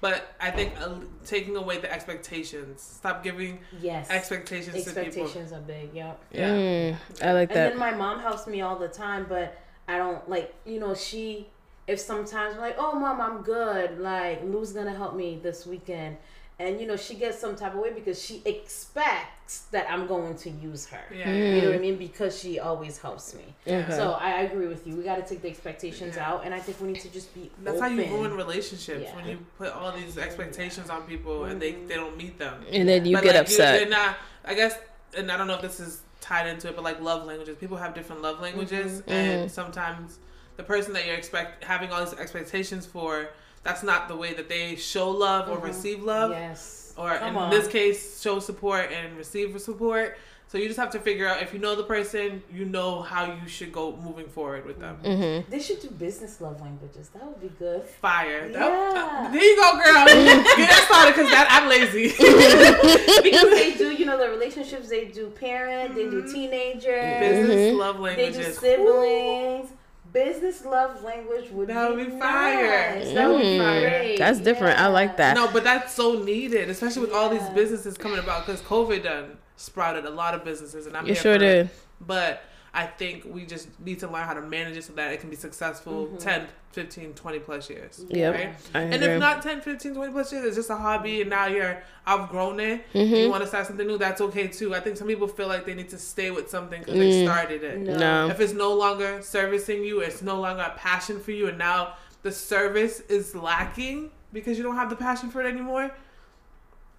But I think uh, taking away the expectations, stop giving yes, expectations, to people. expectations are big. Yep. Yeah. Mm, I like that. And then my mom helps me all the time, but I don't like you know she. If sometimes I'm like, oh mom, I'm good. Like Lou's gonna help me this weekend, and you know she gets some type of way because she expects that I'm going to use her. Yeah. You know what I mean? Because she always helps me. Okay. So I I agree with you. We got to take the expectations Yeah. out, and I think we need to just be. That's how you ruin relationships Yeah. when you put all these expectations on people and they, they don't meet them. and then you But, get like, upset. they're not. I guess, and I don't know if this is tied into it, but like love languages, people have different love languages, Mm-hmm. and sometimes the person that you're expect having all these expectations for, that's not the way that they show love or receive love, Yes. or Mm-hmm. Come in on. this case, show support and receive support. So you just have to figure out if you know the person, you know how you should go moving forward with them. Mm-hmm. They should do business love languages. That would be good. Fire. That- Yeah. there you go, girl. Get that started because that I'm lazy. because they do, you know, the relationships. They do parent. They do teenager. Business love languages, They do languages. siblings. Business love language would That would be fire. nice. That would be Mm. great. That's different. I like that. No, but that's so needed, especially with all these businesses coming about because COVID done sprouted a lot of businesses, and I'm You here sure for it. did. But I think we just need to learn how to manage it so that it can be successful Mm-hmm. 10, 15, 20 plus years. Yep. Right? And if not 10, 15, 20 plus years, it's just a hobby and now you're outgrown it, Mm-hmm. you want to start something new, that's okay too. I think some people feel like they need to stay with something because they started it. No. Mm. no. If it's no longer servicing you, it's no longer a passion for you, and now the service is lacking because you don't have the passion for it anymore,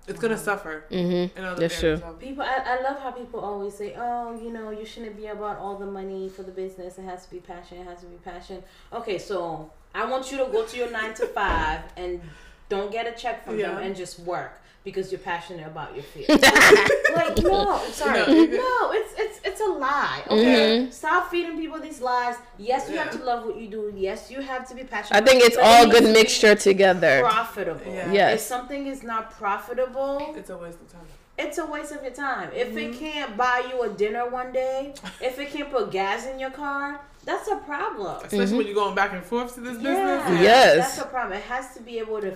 it's gonna suffer. Mm-hmm. in other That's true. People, I, I love how people always say, "Oh, you know, you shouldn't be about all the money for the business. It has to be passion. It has to be passion." Okay, so I want you to go to your nine to five and don't get a check from them and just work because you're passionate about your field. like, no, sorry, No, no, it's it's it's a lie. Okay, Mhm. stop feeding people these lies. Yes, you have to love what you do. Yes, you have to be passionate. I think it's it, it all needs good to mixture together. Profitable. Yeah. Yes. If something is not profitable, It's a waste of time. it's a waste of your time. If it Mm-hmm. can't buy you a dinner one day, if it can't put gas in your car, that's a problem. Especially when you're going back and forth to this business. Yes. that's a problem. It has to be able to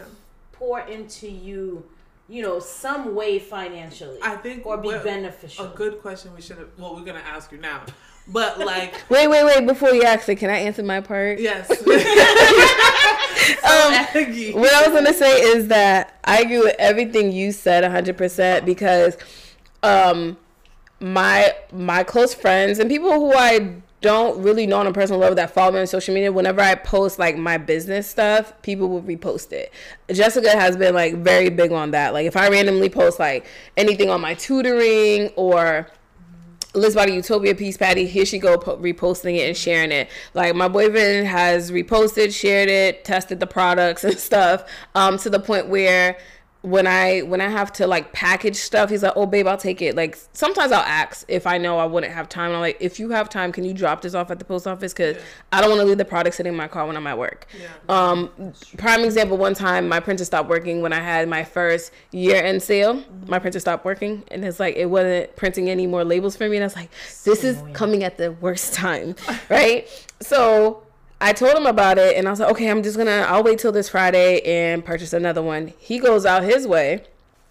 pour into you, you know, some way financially, I think or be what- beneficial. A good question we should have. Well, we're gonna ask you now, but like, Wait, wait, wait. Before you ask it, can I answer my part? yes. Um, what I was gonna say is that I agree with everything you said 100% because um my my close friends and people who I don't really know on a personal level that follow me on social media whenever I post like my business stuff people will repost it Jessica has been like very big on that like if I randomly post like anything on my tutoring or Liz Body Utopia piece, Patty. Here she go po- reposting it and sharing it. Like my boyfriend has reposted, shared it, tested the products and stuff. Um, to the point where when I when I have to like package stuff, he's like, "Oh, babe, I'll take it." Like sometimes I'll ask if I know I wouldn't have time. I'm like, "If you have time, can you drop this off at the post office? Because I don't want to leave the product sitting in my car when I'm at work." Yeah. Um, prime example. One time, my printer stopped working when I had my first year-end sale. My printer stopped working, and it's like it wasn't printing any more labels for me. And I was like, "This is coming at the worst time, right?" So I told him about it, and I was like, "Okay, I'm just gonna. I'll wait till this Friday and purchase another one." He goes out his way,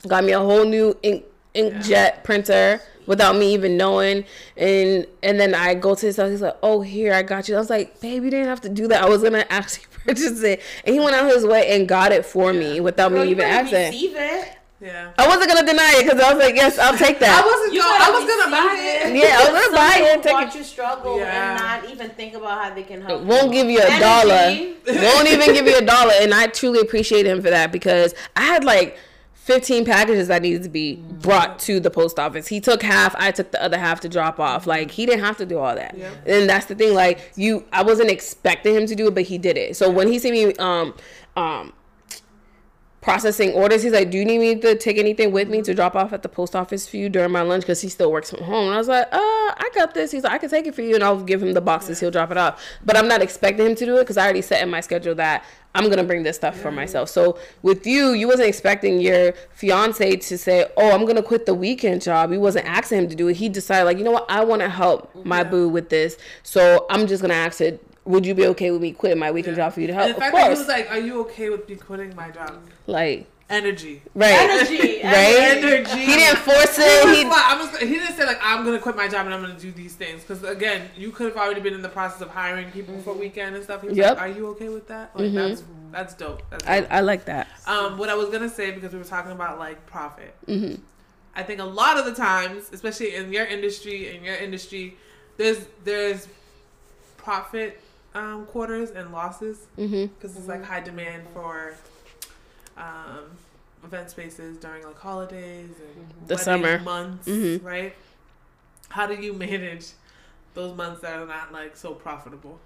got me a whole new ink inkjet printer without me even knowing and and then I go to his house he's like oh here I got you I was like babe you didn't have to do that I was gonna actually purchase it and he went out his way and got it for me without Girl, me even asking it. Yeah. I wasn't gonna deny it because I was like yes I'll take that I wasn't. You Go, I was gonna buy receive it. yeah I was gonna buy it people take watch it you struggle Yeah. and not even think about how they can help. won't you. give you a Energy. dollar won't even give you a dollar and I truly appreciate him for that because I had like 15 packages that needed to be brought to the post office. He took half, I took the other half to drop off. Like he didn't have to do all that. Yeah. And that's the thing like you I wasn't expecting him to do it but he did it. So when he sent me um um processing orders. He's like, "Do you need me to take anything with me to drop off at the post office for you during my lunch?" Because he still works from home. And I was like, "Uh, I got this." He's like, "I can take it for you, and I'll give him the boxes. He'll drop it off." But I'm not expecting him to do it because I already set in my schedule that I'm gonna bring this stuff for myself. So with you, you wasn't expecting your fiance to say, "Oh, I'm gonna quit the weekend job." You wasn't asking him to do it. He decided, like, you know what, I want to help my boo with this, so I'm just gonna ask it. Would you be okay with me quitting my weekend job for you to help? And the Of fact that he was like, "Are you okay with me quitting my job?" like, Energy. right, Energy. right. Energy. He didn't force He, was it. He, like, I was, he didn't say like I'm gonna quit my job and I'm gonna do these things because again you could have already been in the process of hiring people for weekend and stuff. He was Yep. like, "Are you okay with that?" Like that's that's dope. That's I, dope. I like that. Um, what I was gonna say because we were talking about like profit. hmm I think a lot of the times, especially in your industry, in your industry, there's there's profit um, quarters and losses because it's like high demand for um, event spaces during like holidays and The summer. months, Mhm. right? How do you manage those months that are not like so profitable?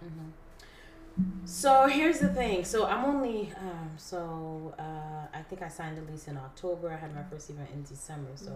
So here's the thing. So I'm only um so uh I think I signed a lease in October. I had my first event in December. So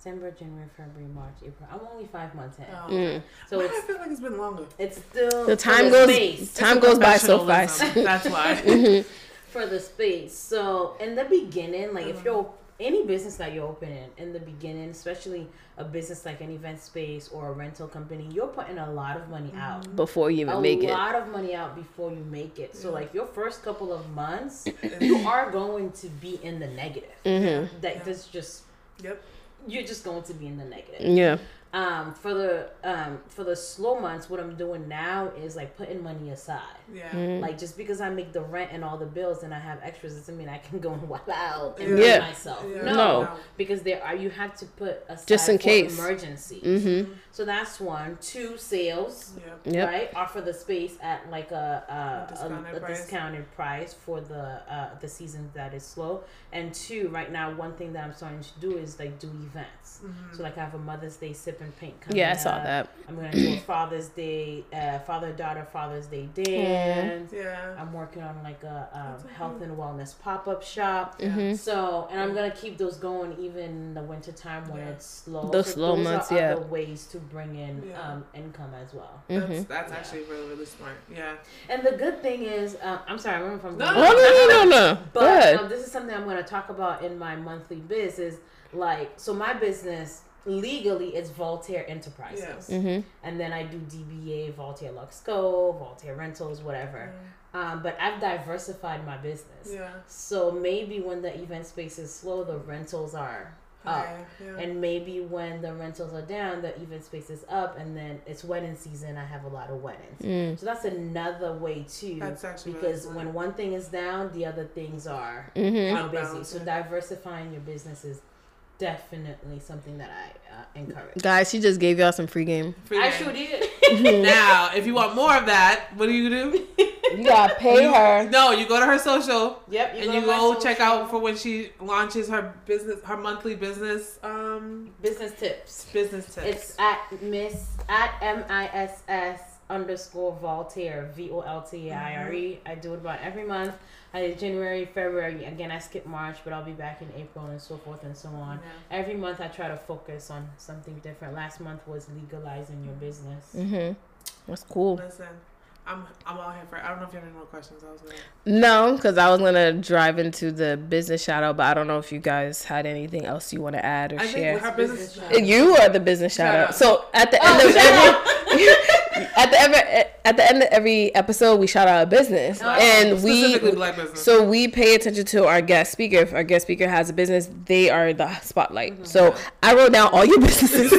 December, January, February, March, April. I'm only five months in. Oh, Mm. So Why do I feel like it's been longer. it's still The time goes space. time It's goes by so fast. That's why. Mhm. for the space. So in the beginning, like Uh-huh. if you're any business that you're opening in the beginning, especially a business like an event space or a rental company, you're putting a lot of money out. Before you even a make it. A lot of money out before you make it. So like your first couple of months, you are going to be in the negative. hmm That Yeah. that's just Yep. You're just going to be in the negative. Yeah. Um, for the um for the slow months, what I'm doing now is like putting money aside. Yeah. Mm. Like just because I make the rent and all the bills and I have extras doesn't mean I can go and wild out and Yeah. yeah. Yeah. myself. Yeah. No, No. because there are you have to put aside Just in for case. emergency. hmm So that's one. Two sales. Yep. Yep. Right, offer the space at like a A a, discounted a, a price. discounted price for the uh, the season that is slow. And two, right now, one thing that I'm starting to do is like do events. Mhm. So like I have a Mother's Day sip and paint coming. Yeah, I saw up. that. I'm gonna do a Father's Day, uh, father daughter Father's Day dance. Yeah. I'm working on like a um, health and wellness pop up shop. hmm So, and I'm gonna keep those going even in the winter time when Yeah. it's slow. Those So slow those months, are yeah. Other ways to bring in Yeah. um, income as well. That's, hmm that's Yeah. actually really, really smart. Yeah. And the good thing is, uh, I'm sorry, I remember from No, Oh no no no no. but um, this is something I'm going to talk about in my monthly biz. Is like, so my business legally it's Voltaire Enterprises, Yes. hmm and then I do DBA, Voltaire Luxe Co, Voltaire Rentals, whatever. Um, but I've diversified my business. Yeah. So maybe when the event space is slow, the rentals are up. Higher, Yeah. And maybe when the rentals are down, the event space is up, and then it's wedding season. I have a lot of weddings, Mm. so that's another way too. That's actually really because smart. when one thing is down, the other things are hmm busy. So diversifying your business is definitely something that I uh, encourage. Guys, she just gave y'all some free game. Free I sure did. Now, if you want more of that, what do you do? You gotta pay her. No, you go to her social yep, and you go check social out for when she launches her business, her monthly business, um, business tips. business tips. It's at Miss at M I S S underscore Voltaire V O L T A I R E. Mm-hmm. Do it about every month. I did January, February. Again, I skip March, but I'll be back in April and so forth and so on. Yeah. Every month, I try to focus on something different. Last month was legalizing your business. Mm-hmm. That's cool. Listen, I'm I'm all here for. it. I don't know if you have any more questions. I was gonna. No, because I was gonna drive into the business shout out, but I don't know if you guys had anything else you want to add or I think share. her business. Business shout You are the business shout, Shout out. out. So at the end Oh, of shout every at the ever at the end of every episode, we shout out a business, and we black business. so we pay attention to our guest speaker. If our guest speaker has a business, they are the spotlight. Mm-hmm. So I wrote down all your businesses.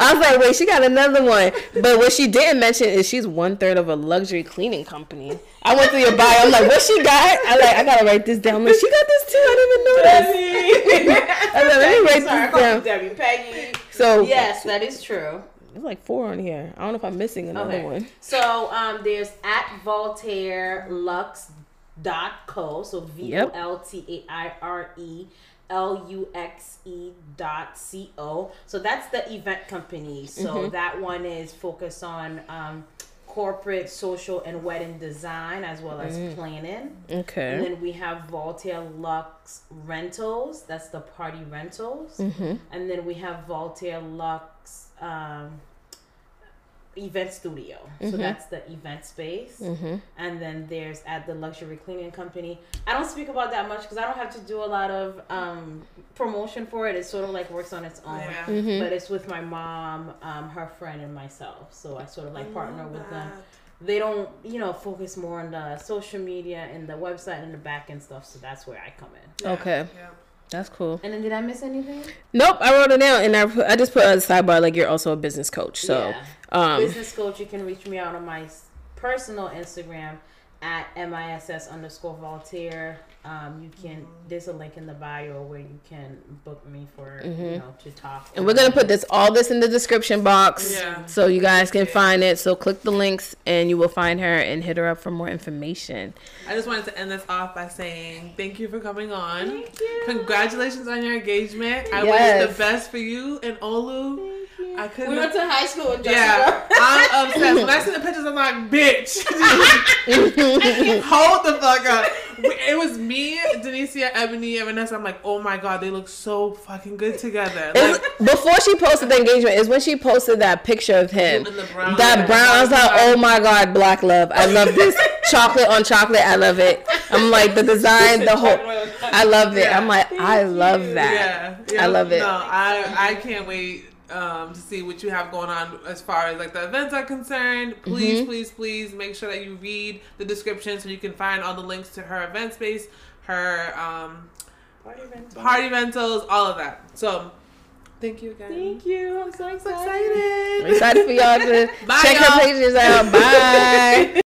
I was like, wait, she got another one. But what she didn't mention is she's one third of a luxury cleaning company. I went through your bio. I'm like, what she got? I like, I gotta write this down. I'm like, she got this too. I didn't even know this. I was like, let me write Sorry, this down. Debbie Peggy. So Yes, that is true. There's like four on here. I don't know if I'm missing another Okay. one. So um, there's at Voltaire Luxe dot co. So V O L T A I R E L U X E dot C O. So that's the event company. So Mm-hmm. that one is focused on um, corporate, social, and wedding design as well as planning. Okay. And then we have Voltaire Luxe Rentals. That's the party rentals. And then we have Voltaire Luxe um, Event Studio. So that's the event space. And then there's at the Luxury Cleaning Company. I don't speak about that much because I don't have to do a lot of um, promotion for it. It sort of like works on its own. Yeah. But it's with my mom, um, her friend, and myself. So I sort of like partner love with them they don't you know focus more on the social media and the website and the back end stuff so that's where i come in Yeah. Okay. Yeah. That's cool. and then did i miss anything Nope, I wrote it down and I, I just put a sidebar like you're also a business coach. So, Yeah. um, business coach you can reach me out on my personal instagram at miss underscore voltaire um, you can there's a link in the bio where you can book me for you know to talk Mm-hmm. and we're gonna put this all this in the description box, Yeah. so you guys can find it. So click the links and you will find her and hit her up for more information. I just wanted to end this off by saying thank you for coming on. Thank you. Congratulations on your engagement. I Yes. wish the best for you and Olu. I couldn't. we went to high school with yeah, Jessica. I'm obsessed. When I see the pictures, I'm like, bitch, hold the fuck up. It was me, Denicia, Ebony, and Vanessa. I'm like, oh my god, they look so fucking good together. Like, before she posted the engagement is when she posted that picture of him. Brown. That brown, I was like, oh my god, black love. I love this chocolate on chocolate. I love it. I'm like the design, the whole. I love it. I'm like, I love that. Yeah, yeah, I love it. No, I I can't wait um, to see what you have going on as far as like the events are concerned. Please, Mm-hmm. please, please make sure that you read the description so you can find all the links to her event space, her um, Party rental. party rentals, all of that. So, thank you again. Thank you. I'm so I'm excited. excited. I'm excited for y'all to Bye, check y'all. her pages out. Bye.